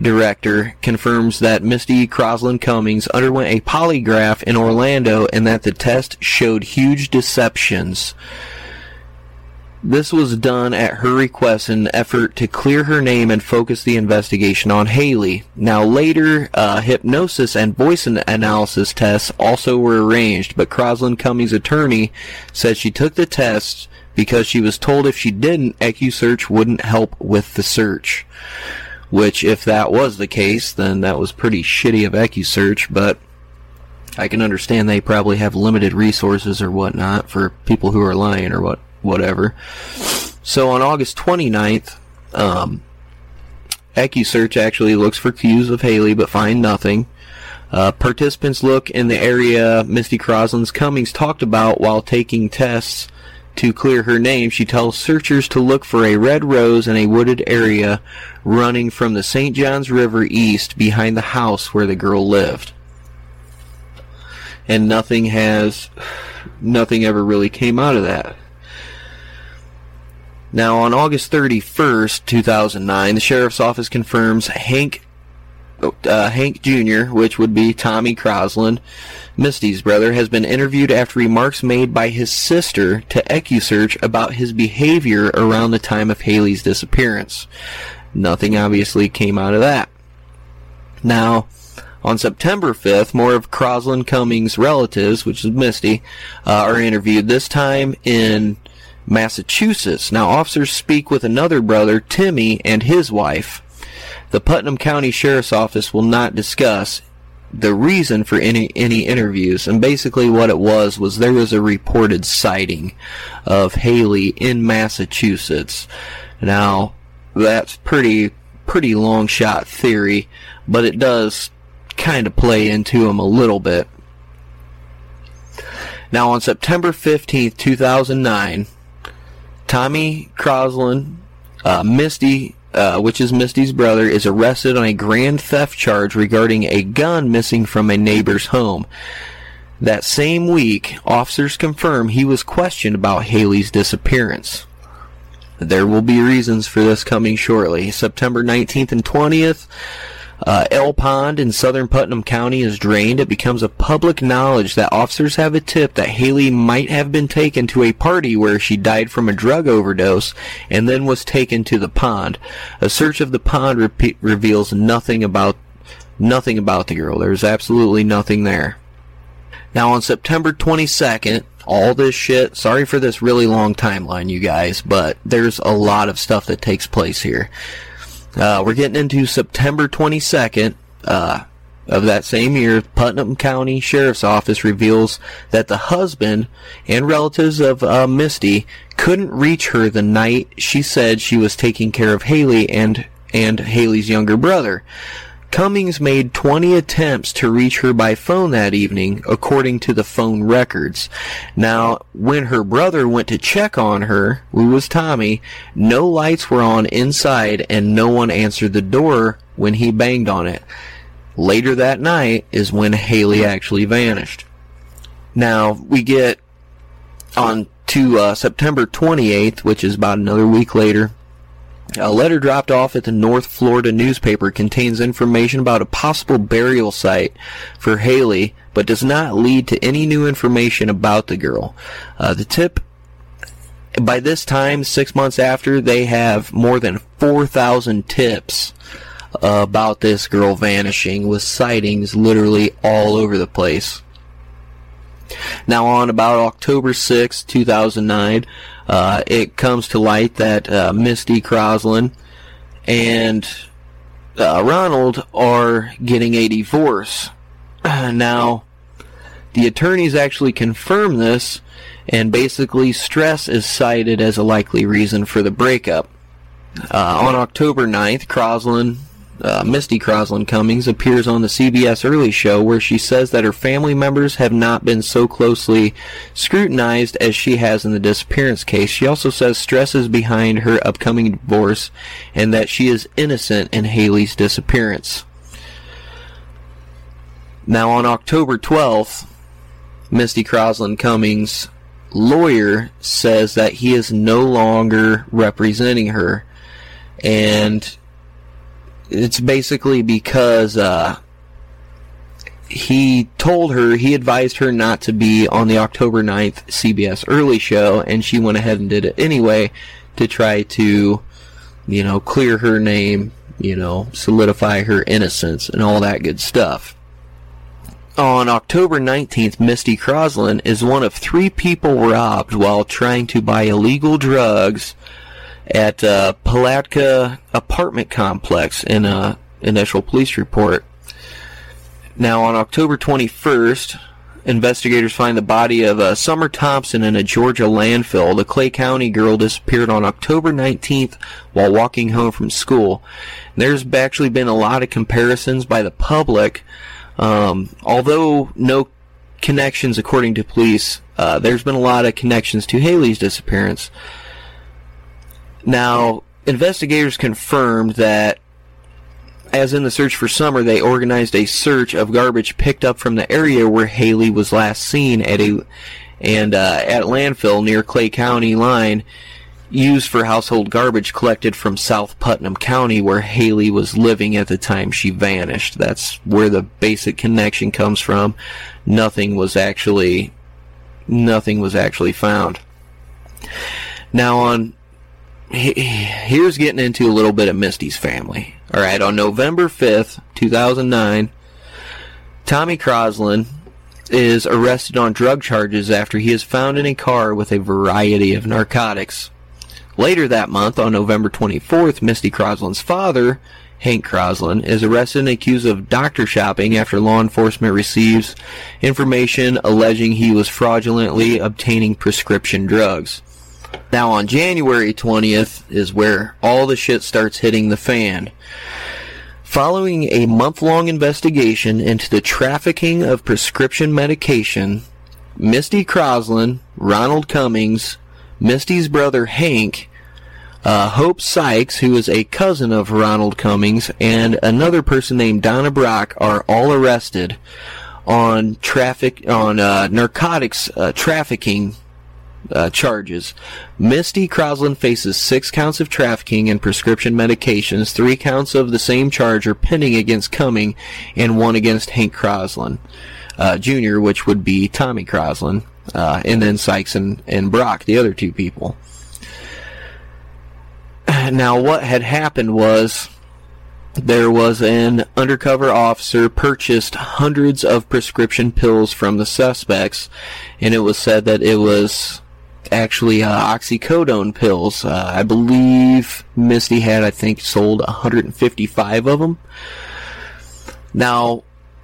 director confirms that Misty Croslin Cummings underwent a polygraph in Orlando and that the test showed huge deceptions. This was done at her request in an effort to clear her name and focus the investigation on Haleigh. Now later, uh, hypnosis and voice analysis tests also were arranged, but Croslin Cummings' attorney said she took the tests because she was told if she didn't, EquuSearch wouldn't help with the search. Which, if that was the case, then that was pretty shitty of EquuSearch, but I can understand they probably have limited resources or whatnot for people who are lying or what whatever. So on August 29th, um, EquuSearch actually looks for cues of Haleigh but find nothing. Uh, participants look in the area Misty Croslin's Cummings talked about while taking tests to clear her name. She tells searchers to look for a red rose in a wooded area running from the St. Johns River east behind the house where the girl lived. And nothing has, nothing ever really came out of that. Now, on August 31st, 2009, the sheriff's office confirms Hank uh, Hank Jr., which would be Tommy Croslin, Misty's brother, has been interviewed after remarks made by his sister to EquuSearch about his behavior around the time of Haleigh's disappearance. Nothing obviously came out of that. Now, on September 5th, more of Croslin Cummings' relatives, which is Misty, uh, are interviewed, this time in Massachusetts. Now, officers speak with another brother, Timmy, and his wife. The Putnam County Sheriff's Office will not discuss the reason for any any interviews and basically what it was was there was a reported sighting of Haleigh in Massachusetts. Now, that's pretty pretty long shot theory, but it does kind of play into him a little bit. Now, on September 15th, 2009, Tommy Croslin, uh, Misty, uh, which is Misty's brother, is arrested on a grand theft charge regarding a gun missing from a neighbor's home. That same week, officers confirm he was questioned about Haleigh's disappearance. There will be reasons for this coming shortly. September 19th and 20th, uh, L Pond in southern Putnam County is drained. It becomes a public knowledge that officers have a tip that Haleigh might have been taken to a party where she died from a drug overdose and then was taken to the pond. A search of the pond repe- reveals nothing about nothing about the girl. There's absolutely nothing there. Now on September 22nd, all this shit, sorry for this really long timeline, you guys, but there's a lot of stuff that takes place here. Uh, we're getting into September 22nd uh, of that same year. Putnam County Sheriff's Office reveals that the husband and relatives of uh, Misty couldn't reach her the night she said she was taking care of Haleigh and and Haleigh's younger brother. Cummings made 20 attempts to reach her by phone that evening, according to the phone records. Now, when her brother went to check on her, who was Tommy, no lights were on inside and no one answered the door when he banged on it. Later that night is when Haleigh actually vanished. Now, we get on to uh, September 28th, which is about another week later. A letter dropped off at the North Florida newspaper contains information about a possible burial site for Haleigh, but does not lead to any new information about the girl. Uh, the tip, by this time, six months after, they have more than 4,000 tips about this girl vanishing, with sightings literally all over the place. Now, on about October 6, 2009, uh, it comes to light that uh, Misty Croslin and uh, Ronald are getting a divorce. now, the attorneys actually confirm this, and basically, stress is cited as a likely reason for the breakup. Uh, on October 9th, Croslin uh, Misty Croslin Cummings appears on the CBS Early Show where she says that her family members have not been so closely scrutinized as she has in the disappearance case. She also says stress is behind her upcoming divorce and that she is innocent in Haleigh's disappearance. Now, on October 12th, Misty Croslin Cummings' lawyer says that he is no longer representing her and it's basically because uh, he told her, he advised her not to be on the October 9th CBS early show, and she went ahead and did it anyway to try to, you know, clear her name, you know, solidify her innocence, and all that good stuff. On October 19th, Misty Croslin is one of three people robbed while trying to buy illegal drugs at uh, Palatka apartment complex in a initial police report. Now, on October 21st, investigators find the body of uh, Summer Thompson in a Georgia landfill. The Clay County girl disappeared on October 19th while walking home from school. There's actually been a lot of comparisons by the public, um, although no connections, according to police. Uh, there's been a lot of connections to Haleigh's disappearance. Now, investigators confirmed that, as in the search for Summer, they organized a search of garbage picked up from the area where Haleigh was last seen at a and uh, at landfill near Clay County line, used for household garbage collected from South Putnam County, where Haleigh was living at the time she vanished. That's where the basic connection comes from. Nothing was actually nothing was actually found. Now on here's getting into a little bit of Misty's family. All right, on November 5th, 2009, Tommy Croslin is arrested on drug charges after he is found in a car with a variety of narcotics. Later that month, on November 24th, Misty Croslin's father, Hank Croslin, is arrested and accused of doctor shopping after law enforcement receives information alleging he was fraudulently obtaining prescription drugs. Now on January 20th is where all the shit starts hitting the fan. Following a month-long investigation into the trafficking of prescription medication, Misty Croslin, Ronald Cummings, Misty's brother Hank, uh, Hope Sykes, who is a cousin of Ronald Cummings, and another person named Donna Brock are all arrested on traffic on uh, narcotics uh, trafficking uh, charges. Misty Croslin faces six counts of trafficking and prescription medications, three counts of the same charge are pending against Cumming, and one against Hank Croslin uh, Jr., which would be Tommy Croslin, uh, and then Sykes and, and Brock, the other two people. Now, what had happened was there was an undercover officer purchased hundreds of prescription pills from the suspects, and it was said that it was actually uh, oxycodone pills. Uh, I believe Misty had, I think, sold 155 of them. Now,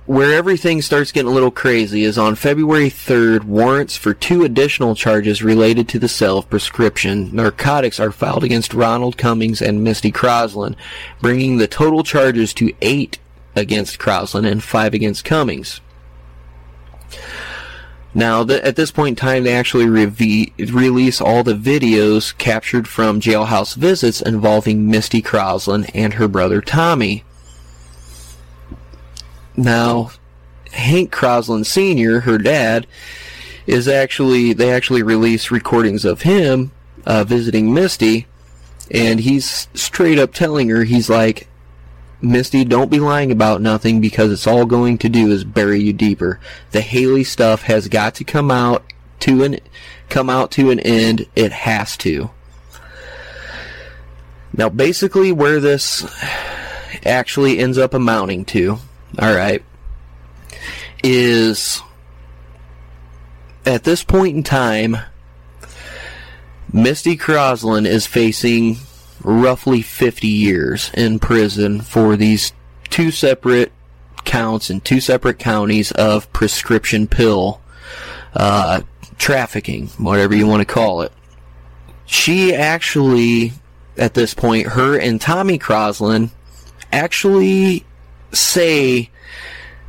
where everything starts getting a little crazy is on February 3rd, warrants for two additional charges related to the sale of prescription narcotics are filed against Ronald Cummings and Misty Croslin, bringing the total charges to eight against Croslin and five against Cummings. Now, at this point in time, they actually release all the videos captured from jailhouse visits involving Misty Croslin and her brother Tommy. Now, Hank Croslin Sr., her dad, is actually, they actually release recordings of him uh, visiting Misty, and he's straight up telling her, he's like, Misty, don't be lying about nothing because it's all going to do is bury you deeper. The Haleigh stuff has got to come out to an come out to an end. It has to. Now, basically, where this actually ends up amounting to, all right, is at this point in time, Misty Croslin is facing roughly 50 years in prison for these two separate counts in two separate counties of prescription pill uh, trafficking, whatever you want to call it. She actually, at this point, her and Tommy Croslin actually say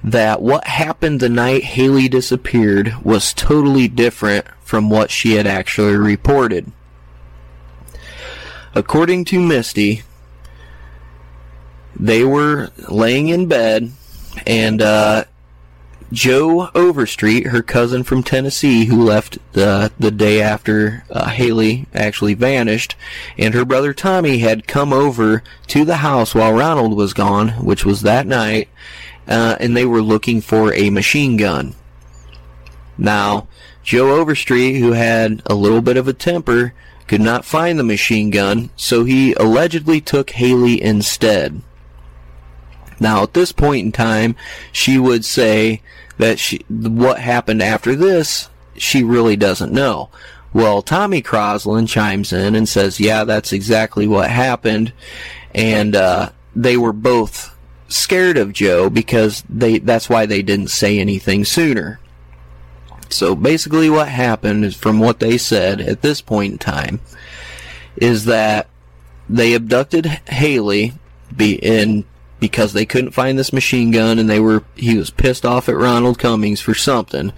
that what happened the night Haleigh disappeared was totally different from what she had actually reported. According to Misty, they were laying in bed, and uh, Joe Overstreet, her cousin from Tennessee, who left the the day after uh, Haleigh actually vanished, and her brother Tommy had come over to the house while Ronald was gone, which was that night, uh, and they were looking for a machine gun. Now, Joe Overstreet, who had a little bit of a temper, could not find the machine gun, so he allegedly took Haleigh instead. Now, at this point in time, she would say that she, what happened after this, she really doesn't know. Well, Tommy Croslin chimes in and says, yeah, that's exactly what happened. And, uh, they were both scared of Joe because they, that's why they didn't say anything sooner. So basically what happened is from what they said at this point in time is that they abducted Haleigh be in because they couldn't find this machine gun and they were he was pissed off at Ronald Cummings for something.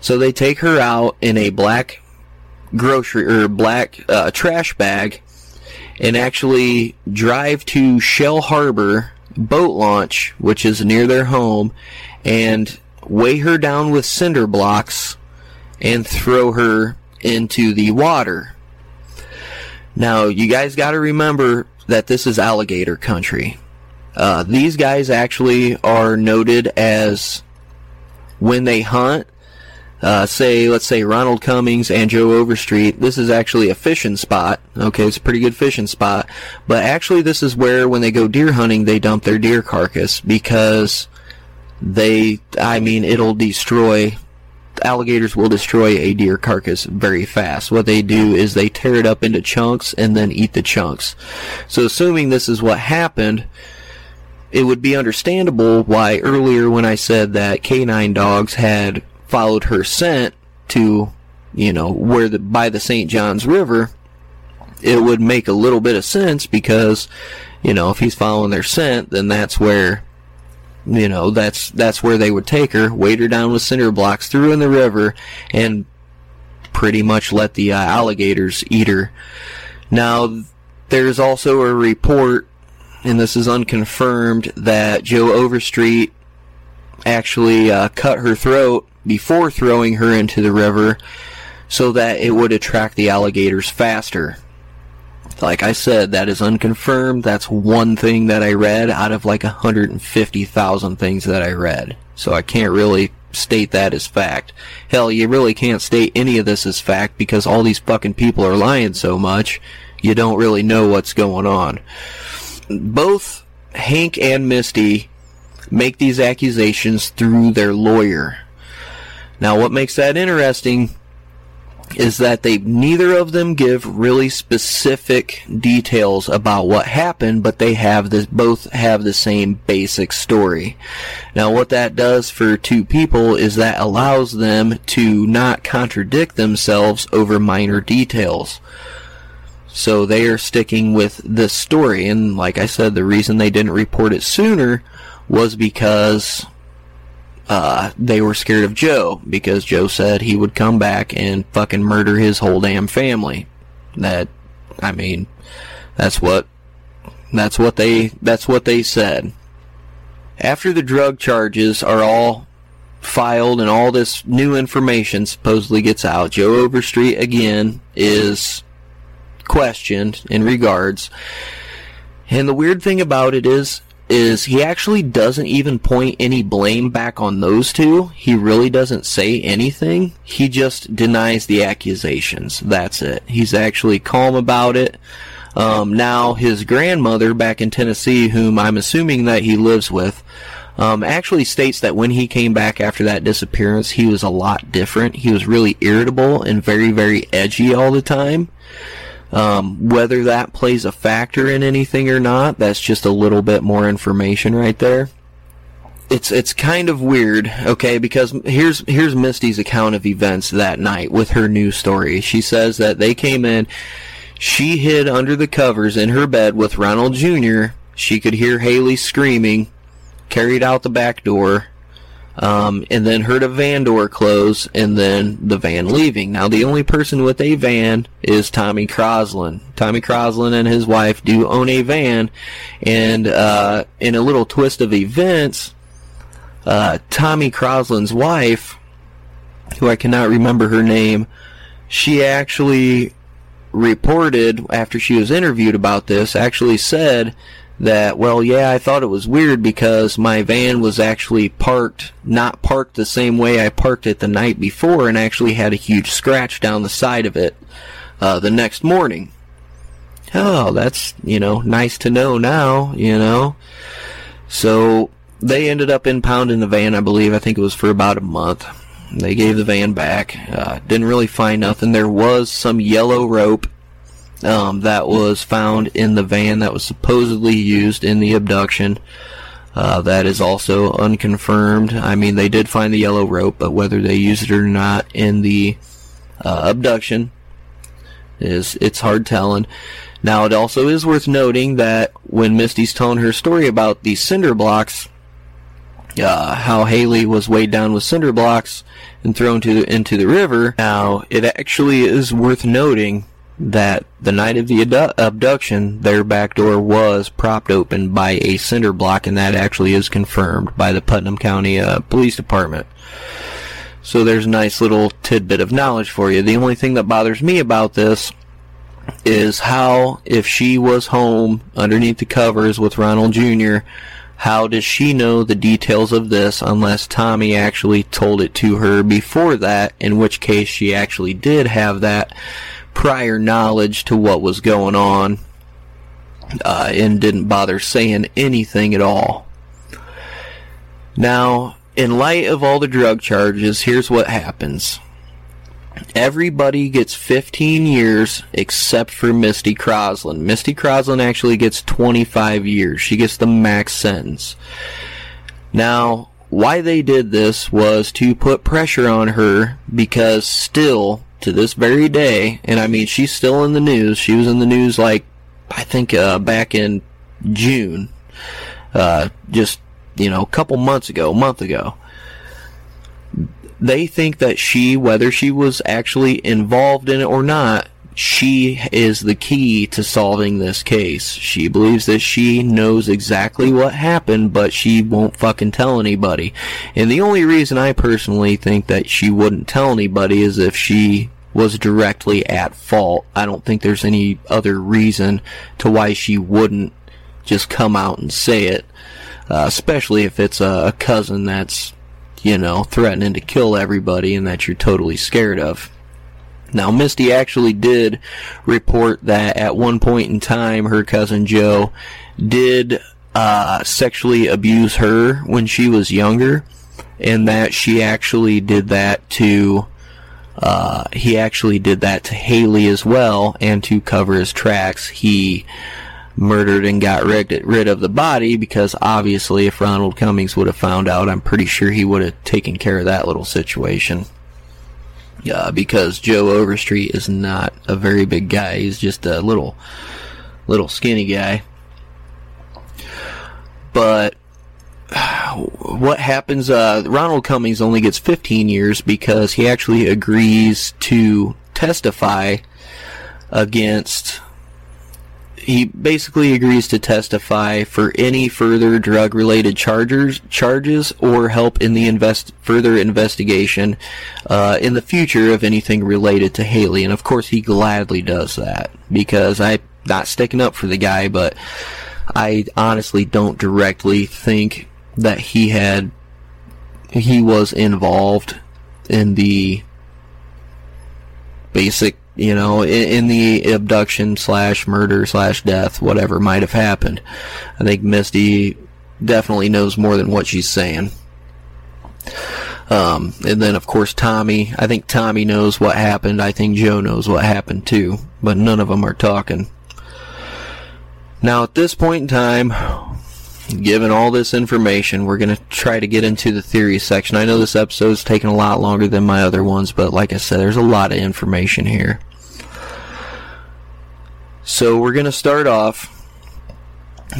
So they take her out in a black grocery or black uh, trash bag and actually drive to Shell Harbor boat launch, which is near their home, and weigh her down with cinder blocks and throw her into the water. Now, you guys got to remember that this is alligator country. Uh, these guys actually are noted as when they hunt. Uh, say, let's say Ronald Cummings and Joe Overstreet. This is actually a fishing spot. Okay, it's a pretty good fishing spot. But actually, this is where when they go deer hunting, they dump their deer carcass because they, I mean, it'll destroy. Alligators will destroy a deer carcass very fast. What they do is they tear it up into chunks and then eat the chunks. So, assuming this is what happened, it would be understandable why earlier when I said that canine dogs had followed her scent to, you know, where the by the St. Johns River, it would make a little bit of sense because, you know, if he's following their scent, then that's where, you know, that's that's where they would take her, weight her down with cinder blocks, through in the river, and pretty much let the uh, alligators eat her. Now, there's also a report, and this is unconfirmed, that Joe Overstreet actually uh, cut her throat before throwing her into the river so that it would attract the alligators faster. Like I said, that is unconfirmed. That's one thing that I read out of like 150,000 things that I read. So I can't really state that as fact. Hell, you really can't state any of this as fact because all these fucking people are lying so much, you don't really know what's going on. Both Hank and Misty make these accusations through their lawyer. Now, what makes that interesting is that they neither of them give really specific details about what happened, but they have this both have the same basic story. Now what that does for two people is that allows them to not contradict themselves over minor details. So they are sticking with this story and like I said the reason they didn't report it sooner was because uh, they were scared of Joe because Joe said he would come back and fucking murder his whole damn family. That, I mean, that's what, that's what they, that's what they said. After the drug charges are all filed and all this new information supposedly gets out, Joe Overstreet again is questioned in regards. And the weird thing about it is, is he actually doesn't even point any blame back on those two. He really doesn't say anything. He just denies the accusations. That's it. He's actually calm about it. Um, now, his grandmother back in Tennessee, whom I'm assuming that he lives with, um, actually states that when he came back after that disappearance, he was a lot different. He was really irritable and very, very edgy all the time. Um, whether that plays a factor in anything or not, that's just a little bit more information right there. It's it's kind of weird, okay? Because here's here's Misty's account of events that night with her news story. She says that they came in, she hid under the covers in her bed with Ronald Jr. She could hear Haleigh screaming, carried out the back door, um, and then heard a van door close, and then the van leaving. Now, the only person with a van is Tommy Croslin. Tommy Croslin and his wife do own a van, and uh, in a little twist of events, uh, Tommy Croslin's wife, who I cannot remember her name, she actually reported after she was interviewed about this, actually said that, well, yeah, I thought it was weird because my van was actually parked, not parked the same way I parked it the night before and actually had a huge scratch down the side of it uh, the next morning. Oh, that's, you know, nice to know now, you know. So they ended up impounding the van, I believe. I think it was for about a month. They gave the van back. Uh, didn't really find nothing. There was some yellow rope um, that was found in the van that was supposedly used in the abduction. Uh, that is also unconfirmed. I mean, they did find the yellow rope, but whether they used it or not in the uh, abduction is it's hard telling. Now, it also is worth noting that when Misty's telling her story about the cinder blocks, uh, how Haleigh was weighed down with cinder blocks and thrown to into the river. Now, it actually is worth noting that the night of the abduction, their back door was propped open by a cinder block, and that actually is confirmed by the Putnam County uh, Police Department. So there's a nice little tidbit of knowledge for you. The only thing that bothers me about this is how, if she was home underneath the covers with Ronald Jr., how does she know the details of this unless Tommy actually told it to her before that, in which case she actually did have that prior knowledge to what was going on uh, and didn't bother saying anything at all. Now, in light of all the drug charges, here's what happens. Everybody gets 15 years except for Misty Croslin. Misty Croslin actually gets 25 years. She gets the max sentence. Now, why they did this was to put pressure on her because still to this very day, and I mean, she's still in the news. She was in the news like, I think, uh, back in June, uh, just, you know, a couple months ago, a month ago. They think that she, whether she was actually involved in it or not, she is the key to solving this case. She believes that she knows exactly what happened, but she won't fucking tell anybody. And the only reason I personally think that she wouldn't tell anybody is if she was directly at fault. I don't think there's any other reason to why she wouldn't just come out and say it, uh, especially if it's a, a cousin that's, you know, threatening to kill everybody and that you're totally scared of. Now, Misty actually did report that at one point in time, her cousin Joe did uh, sexually abuse her when she was younger, and that she actually did that to. Uh, he actually did that to Haleigh as well, and to cover his tracks, he murdered and got rid, rid of the body because obviously, if Ronald Cummings would have found out, I'm pretty sure he would have taken care of that little situation. Uh, because Joe Overstreet is not a very big guy. He's just a little, little skinny guy. But what happens? Uh, Ronald Cummings only gets 15 years because he actually agrees to testify against he basically agrees to testify for any further drug-related charges, charges or help in the invest further investigation uh, in the future of anything related to Haleigh. And of course, he gladly does that because I'm not sticking up for the guy, but I honestly don't directly think that he had he was involved in the basic you know, in, in the abduction slash murder slash death, whatever might have happened. I think Misty definitely knows more than what she's saying. Um, and then, of course, Tommy. I think Tommy knows what happened. I think Joe knows what happened too, but none of them are talking. Now, at this point in time, given all this information, we're going to try to get into the theory section. I know this episode's taking a lot longer than my other ones, but like I said, there's a lot of information here. So we're going to start off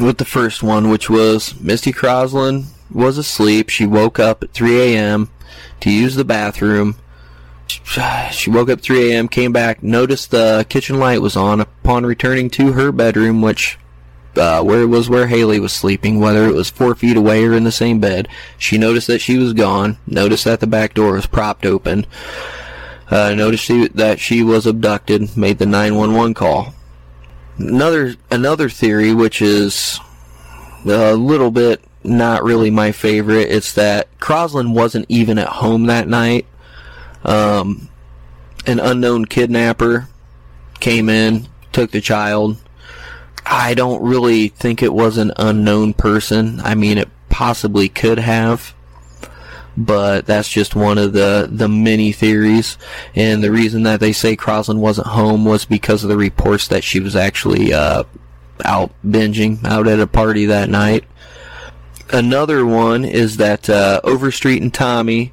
with the first one, which was Misty Croslin was asleep. She woke up at 3 a.m. to use the bathroom. She woke up 3 a.m., came back, noticed the kitchen light was on. Upon returning to her bedroom, which uh, where it was where Haleigh was sleeping, whether it was four feet away or in the same bed, she noticed that she was gone. Noticed that the back door was propped open. Uh, noticed she, that she was abducted. Made the 911 call. Another another theory, which is a little bit not really my favorite, it's that Croslin wasn't even at home that night. Um, an unknown kidnapper came in, took the child. I don't really think it was an unknown person. I mean, it possibly could have but that's just one of the, the many theories. And the reason that they say Croslin wasn't home was because of the reports that she was actually uh, out binging out at a party that night. Another one is that uh, Overstreet and Tommy,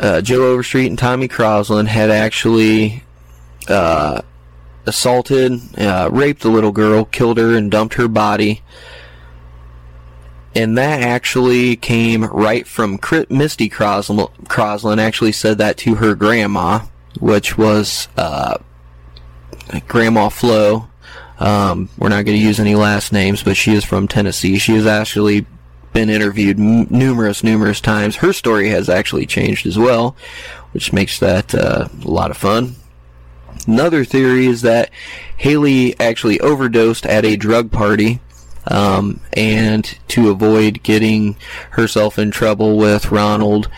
uh, Joe Overstreet and Tommy Croslin had actually uh, assaulted, uh, raped a little girl, killed her, and dumped her body and that actually came right from Misty Croslin. Actually, said that to her grandma, which was uh, Grandma Flo. Um, we're not going to use any last names, but she is from Tennessee. She has actually been interviewed m- numerous, numerous times. Her story has actually changed as well, which makes that uh, a lot of fun. Another theory is that Haleigh actually overdosed at a drug party um, and to avoid getting herself in trouble with Ronald,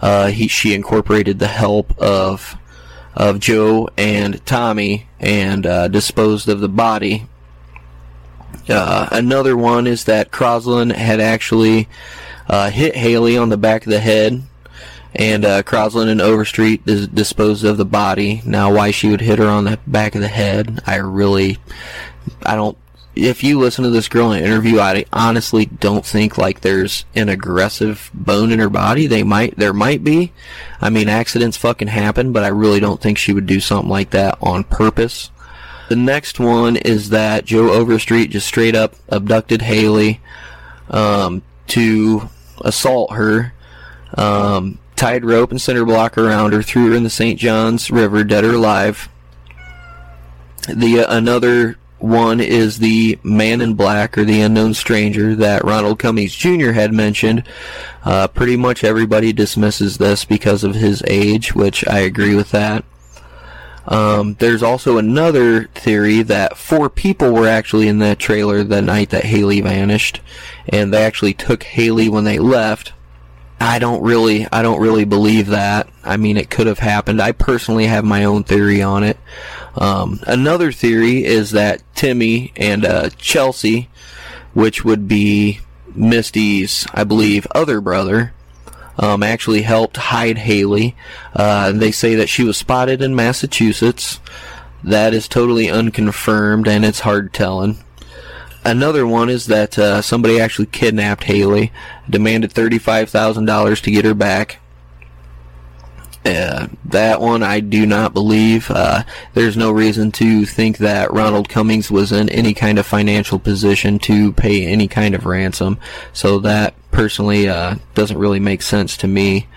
uh, he, she incorporated the help of of Joe and Tommy and uh, disposed of the body. Uh, another one is that Croslin had actually uh, hit Haleigh on the back of the head, and uh, Croslin and Overstreet dis- disposed of the body. Now, why she would hit her on the back of the head, I really, I don't if you listen to this girl in an interview, I honestly don't think like there's an aggressive bone in her body. They might, there might be. I mean, accidents fucking happen, but I really don't think she would do something like that on purpose. The next one is that Joe Overstreet just straight up abducted Haleigh um, to assault her, um, tied rope and cinder block around her, threw her in the St. John's River, dead or alive. The uh, another one is the man in black or the unknown stranger that Ronald Cummings Jr. had mentioned. Uh, pretty much everybody dismisses this because of his age, which I agree with that. Um, there's also another theory that four people were actually in that trailer the night that Haleigh vanished, and they actually took Haleigh when they left. I don't really, I don't really believe that. I mean, it could have happened. I personally have my own theory on it. Um, another theory is that Timmy and uh, Chelsea, which would be Misty's, I believe, other brother, um, actually helped hide Haleigh. Uh, they say that she was spotted in Massachusetts. That is totally unconfirmed, and it's hard telling. Another one is that uh, somebody actually kidnapped Haleigh, demanded $35,000 to get her back. Uh, that one I do not believe. Uh, there's no reason to think that Ronald Cummings was in any kind of financial position to pay any kind of ransom. So that personally uh, doesn't really make sense to me.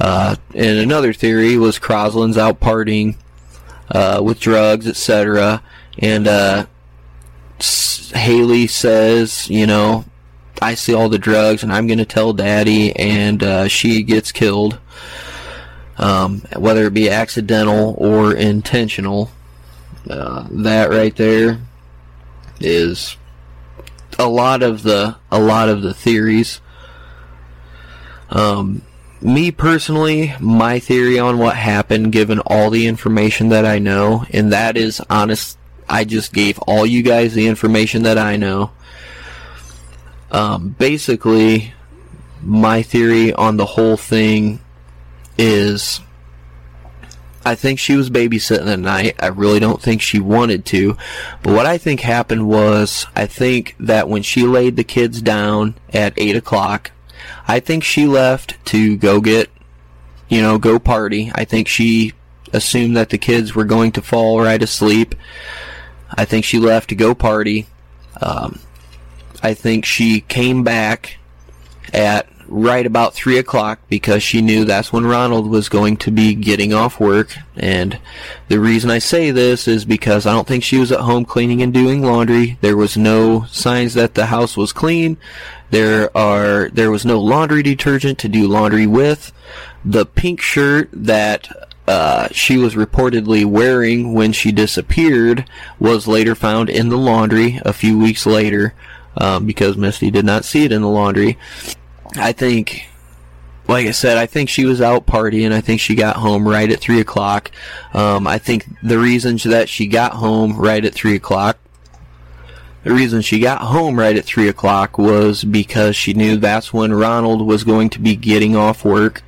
Uh, and another theory was Croslin's out partying uh, with drugs, etc. And uh, Haleigh says, you know, I see all the drugs and I'm going to tell daddy, and she gets killed um, whether it be accidental or intentional. Uh, that right there is a lot of the a lot of the theories. Um, me personally, my theory on what happened, given all the information that I know, and that is honest. I just gave all you guys the information that I know. Um, basically, my theory on the whole thing is I think she was babysitting the night. I really don't think she wanted to. But what I think happened was, I think that when she laid the kids down at 8 o'clock, I think she left to go get, you know, go party. I think she assumed that the kids were going to fall right asleep. I think she left to go party. Um, I think she came back at right about 3 o'clock because she knew that's when Ronald was going to be getting off work. And the reason I say this is because I don't think she was at home cleaning and doing laundry. There was no signs that the house was clean. There are there was no laundry detergent to do laundry with. The pink shirt that uh, she was reportedly wearing when she disappeared was later found in the laundry a few weeks later um, because Misty did not see it in the laundry. I think, like I said, I think she was out partying. I think she got home right at three o'clock. Um, I think the reason that she got home right at three o'clock, the reason she got home right at three o'clock was because she knew that's when Ronald was going to be getting off work,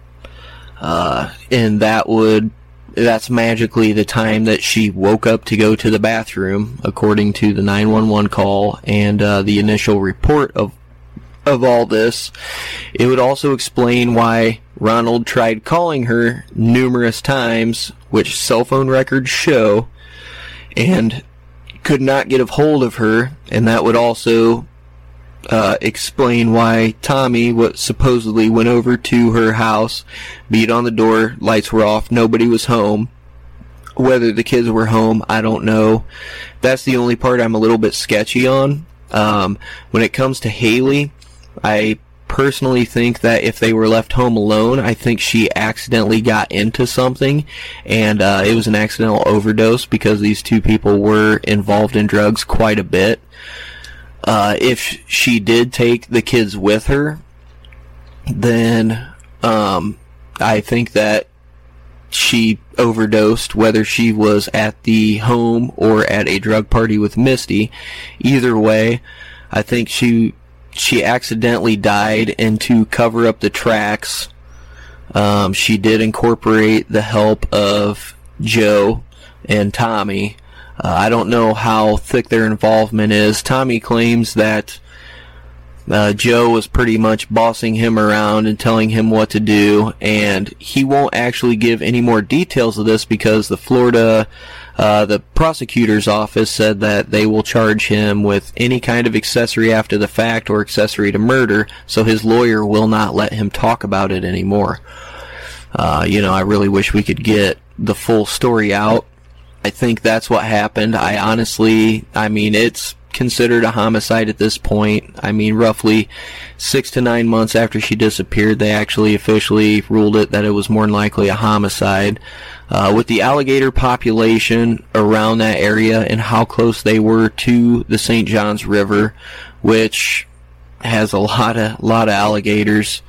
uh, and that would that's magically the time that she woke up to go to the bathroom, according to the 911 call and uh, the initial report of of all this. It would also explain why Ronald tried calling her numerous times, which cell phone records show, and could not get a hold of her, and that would also uh, explain why Tommy what supposedly went over to her house, beat on the door, lights were off, nobody was home. Whether the kids were home, I don't know. That's the only part I'm a little bit sketchy on. Um, when it comes to Haleigh, I personally think that if they were left home alone, I think she accidentally got into something, and uh, it was an accidental overdose because these two people were involved in drugs quite a bit. Uh, if she did take the kids with her, then um, I think that she overdosed, whether she was at the home or at a drug party with Misty. Either way, I think she she accidentally died, and to cover up the tracks, um, she did incorporate the help of Joe and Tommy. Uh, I don't know how thick their involvement is. Tommy claims that uh, Joe was pretty much bossing him around and telling him what to do, and he won't actually give any more details of this because the Florida uh, the prosecutor's office said that they will charge him with any kind of accessory after the fact or accessory to murder, so his lawyer will not let him talk about it anymore. Uh, you know, I really wish we could get the full story out. I think that's what happened. I honestly, I mean, it's considered a homicide at this point. I mean, roughly six to nine months after she disappeared, they actually officially ruled it that it was more than likely a homicide. Uh, with the alligator population around that area and how close they were to the St. Johns River, which has a lot of lot of alligators,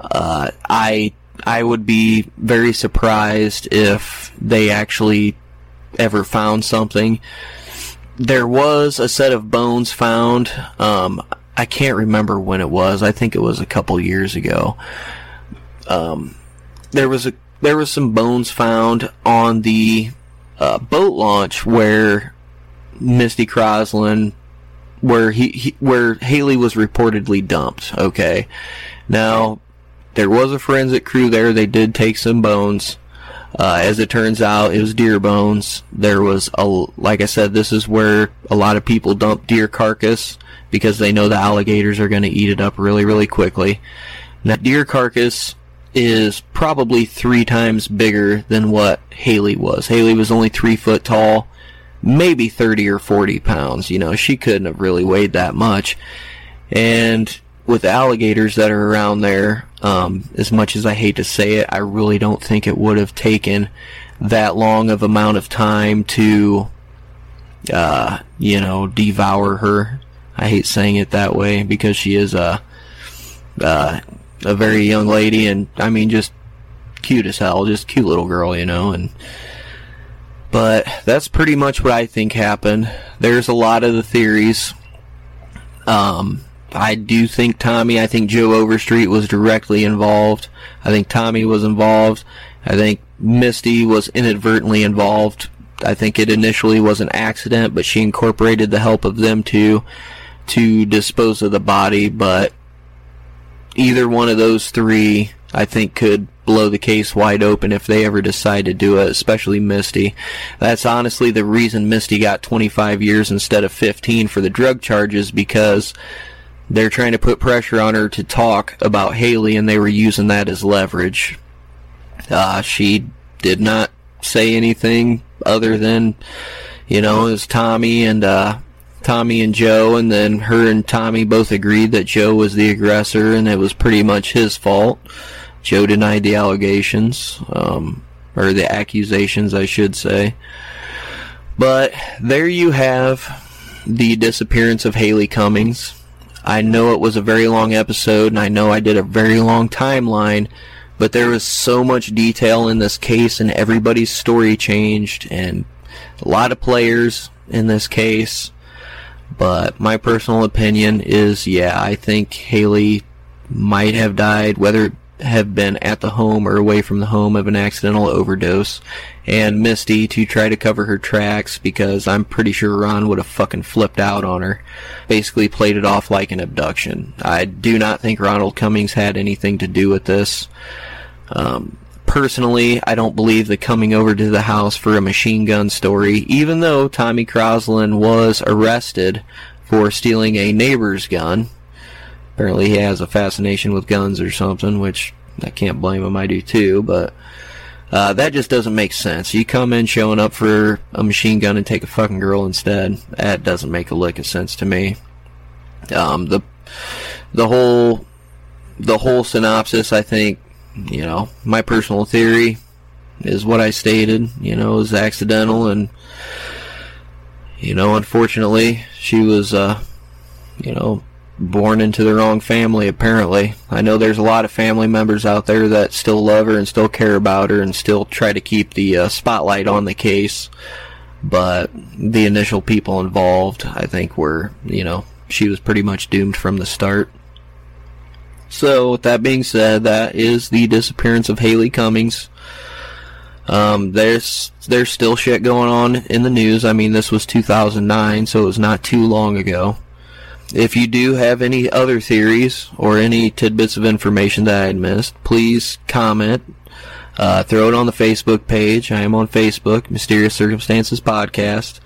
uh, I I would be very surprised if they actually ever found something. There was a set of bones found. Um, I can't remember when it was. I think it was a couple years ago. Um, there was a there was some bones found on the uh, boat launch where Misty Croslin, where he, he where Haleigh was reportedly dumped. Okay, now there was a forensic crew there. They did take some bones. Uh, as it turns out, it was deer bones. There was a, like I said, this is where a lot of people dump deer carcass because they know the alligators are going to eat it up really, really quickly. Now, deer carcass is probably three times bigger than what Haleigh was. Haleigh was only three foot tall, maybe 30 or 40 pounds. You know, she couldn't have really weighed that much. And with alligators that are around there, um, as much as I hate to say it, I really don't think it would have taken that long of amount of time to, uh, you know, devour her. I hate saying it that way because she is a, uh, a very young lady, and I mean, just cute as hell, just cute little girl, you know, and. But that's pretty much what I think happened. There's a lot of the theories. Um, I do think Tommy, I think Joe Overstreet was directly involved. I think Tommy was involved. I think Misty was inadvertently involved. I think it initially was an accident, but she incorporated the help of them two to dispose of the body. But either one of those three, I think, could blow the case wide open if they ever decide to do it, especially Misty. That's honestly the reason Misty got 25 years instead of 15 for the drug charges because they're trying to put pressure on her to talk about Haleigh, and they were using that as leverage. Uh, she did not say anything other than, you know, it was Tommy and uh, Tommy and Joe, and then her and Tommy both agreed that Joe was the aggressor, and it was pretty much his fault. Joe denied the allegations, um, or the accusations, I should say. But there you have the disappearance of Haleigh Cummings. I know it was a very long episode, and I know I did a very long timeline, but there was so much detail in this case, and everybody's story changed, and a lot of players in this case. But my personal opinion is, yeah, I think Haleigh might have died, whether have been at the home or away from the home of an accidental overdose, and Misty to try to cover her tracks because I'm pretty sure Ron would have fucking flipped out on her. Basically played it off like an abduction. I do not think Ronald Cummings had anything to do with this. Um, personally, I don't believe the coming over to the house for a machine gun story, even though Tommy Croslin was arrested for stealing a neighbor's gun. Apparently, he has a fascination with guns or something, which I can't blame him. I do too, but uh, that just doesn't make sense. You come in showing up for a machine gun and take a fucking girl instead. That doesn't make a lick of sense to me. Um, the the whole the whole synopsis, I think, you know, my personal theory is what I stated. You know, is accidental, and you know, unfortunately, she was, uh, you know, born into the wrong family apparently. I know there's a lot of family members out there that still love her and still care about her and still try to keep the uh, spotlight on the case. But the initial people involved, I think were, you know, she was pretty much doomed from the start. So, with that being said, that is the disappearance of Haleigh Cummings. Um, there's there's still shit going on in the news. I mean, this was 2009, so it was not too long ago. If you do have any other theories or any tidbits of information that I missed, please comment. Uh, throw it on the Facebook page. I am on Facebook, Mysterious Circumstances Podcast.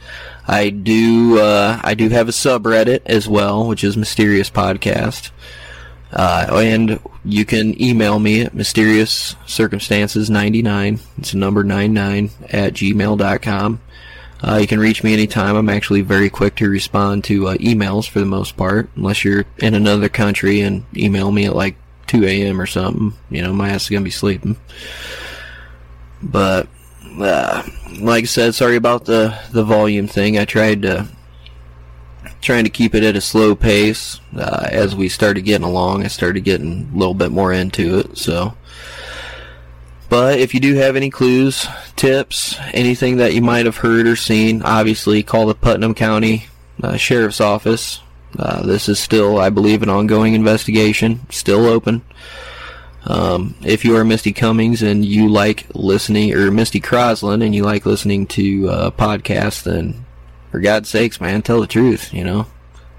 I do uh, I do have a subreddit as well, which is Mysterious Podcast. Uh, and you can email me at mysteriouscircumstances99, it's number 99, at gmail.com. Uh, you can reach me anytime. I'm actually very quick to respond to uh, emails for the most part, unless you're in another country and email me at like 2 a.m. or something. You know, my ass is going to be sleeping. But, uh, like I said, sorry about the, the volume thing. I tried to trying to keep it at a slow pace. Uh, as we started getting along, I started getting a little bit more into it. So, but if you do have any clues, tips, anything that you might have heard or seen, obviously call the Putnam County uh, Sheriff's Office. Uh, this is still, I believe, an ongoing investigation, still open. Um, if you are Misty Cummings and you like listening, or Misty Croslin and you like listening to uh, podcasts, then for God's sakes, man, tell the truth, you know,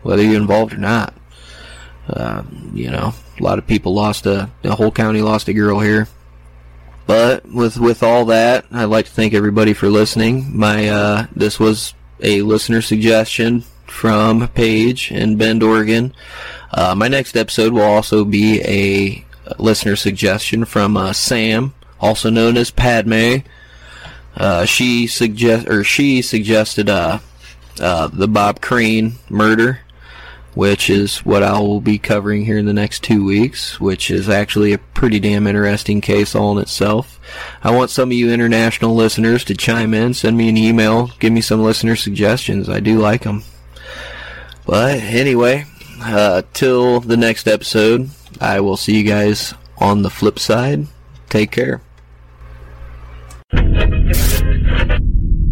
whether you're involved or not. Uh, you know, a lot of people lost a, the whole county lost a girl here. But with with all that, I'd like to thank everybody for listening. My uh, this was a listener suggestion from Paige in Bend, Oregon. Uh, my next episode will also be a listener suggestion from uh, Sam, also known as Padme. Uh, she suggest or she suggested uh, uh, the Bob Crane murder, which is what I will be covering here in the next two weeks, which is actually a pretty damn interesting case all in itself. I want some of you international listeners to chime in, send me an email, give me some listener suggestions. I do like them. But anyway, uh, till the next episode, I will see you guys on the flip side. Take care.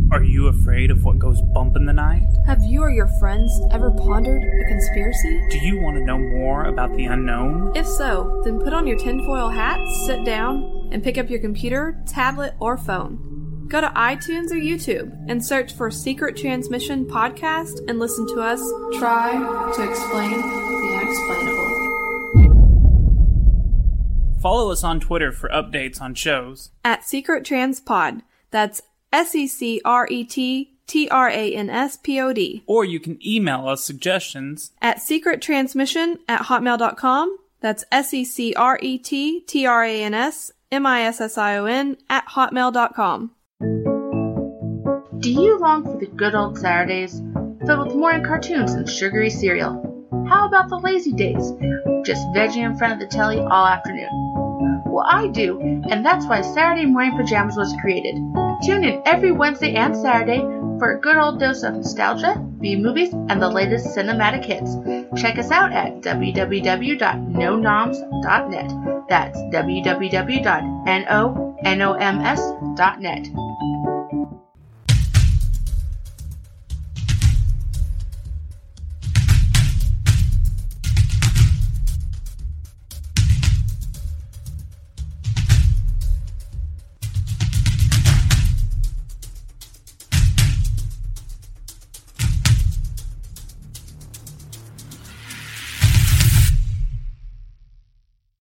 Are you afraid of what goes bump in the night? Have you or your friends ever pondered a conspiracy? Do you want to know more about the unknown? If so, then put on your tinfoil hat, sit down, and pick up your computer, tablet, or phone. Go to iTunes or YouTube and search for Secret Transmission Podcast and listen to us try to explain the unexplainable. Follow us on Twitter for updates on shows. At Secret Trans Pod. That's S E C R E T T R A N S P O D. Or you can email us suggestions At secrettransmission at hotmail.com. That's S E C R E T T R A N S M I S S I O N at hotmail.com. Do you long for the good old Saturdays, filled with morning cartoons and sugary cereal? How about the lazy days, just vegging in front of the telly all afternoon? Well, I do, and that's why Saturday Morning Pajamas was created. Tune in every Wednesday and Saturday for a good old dose of nostalgia, B movies, and the latest cinematic hits. Check us out at www.nonoms.net. That's www.nonoms.net.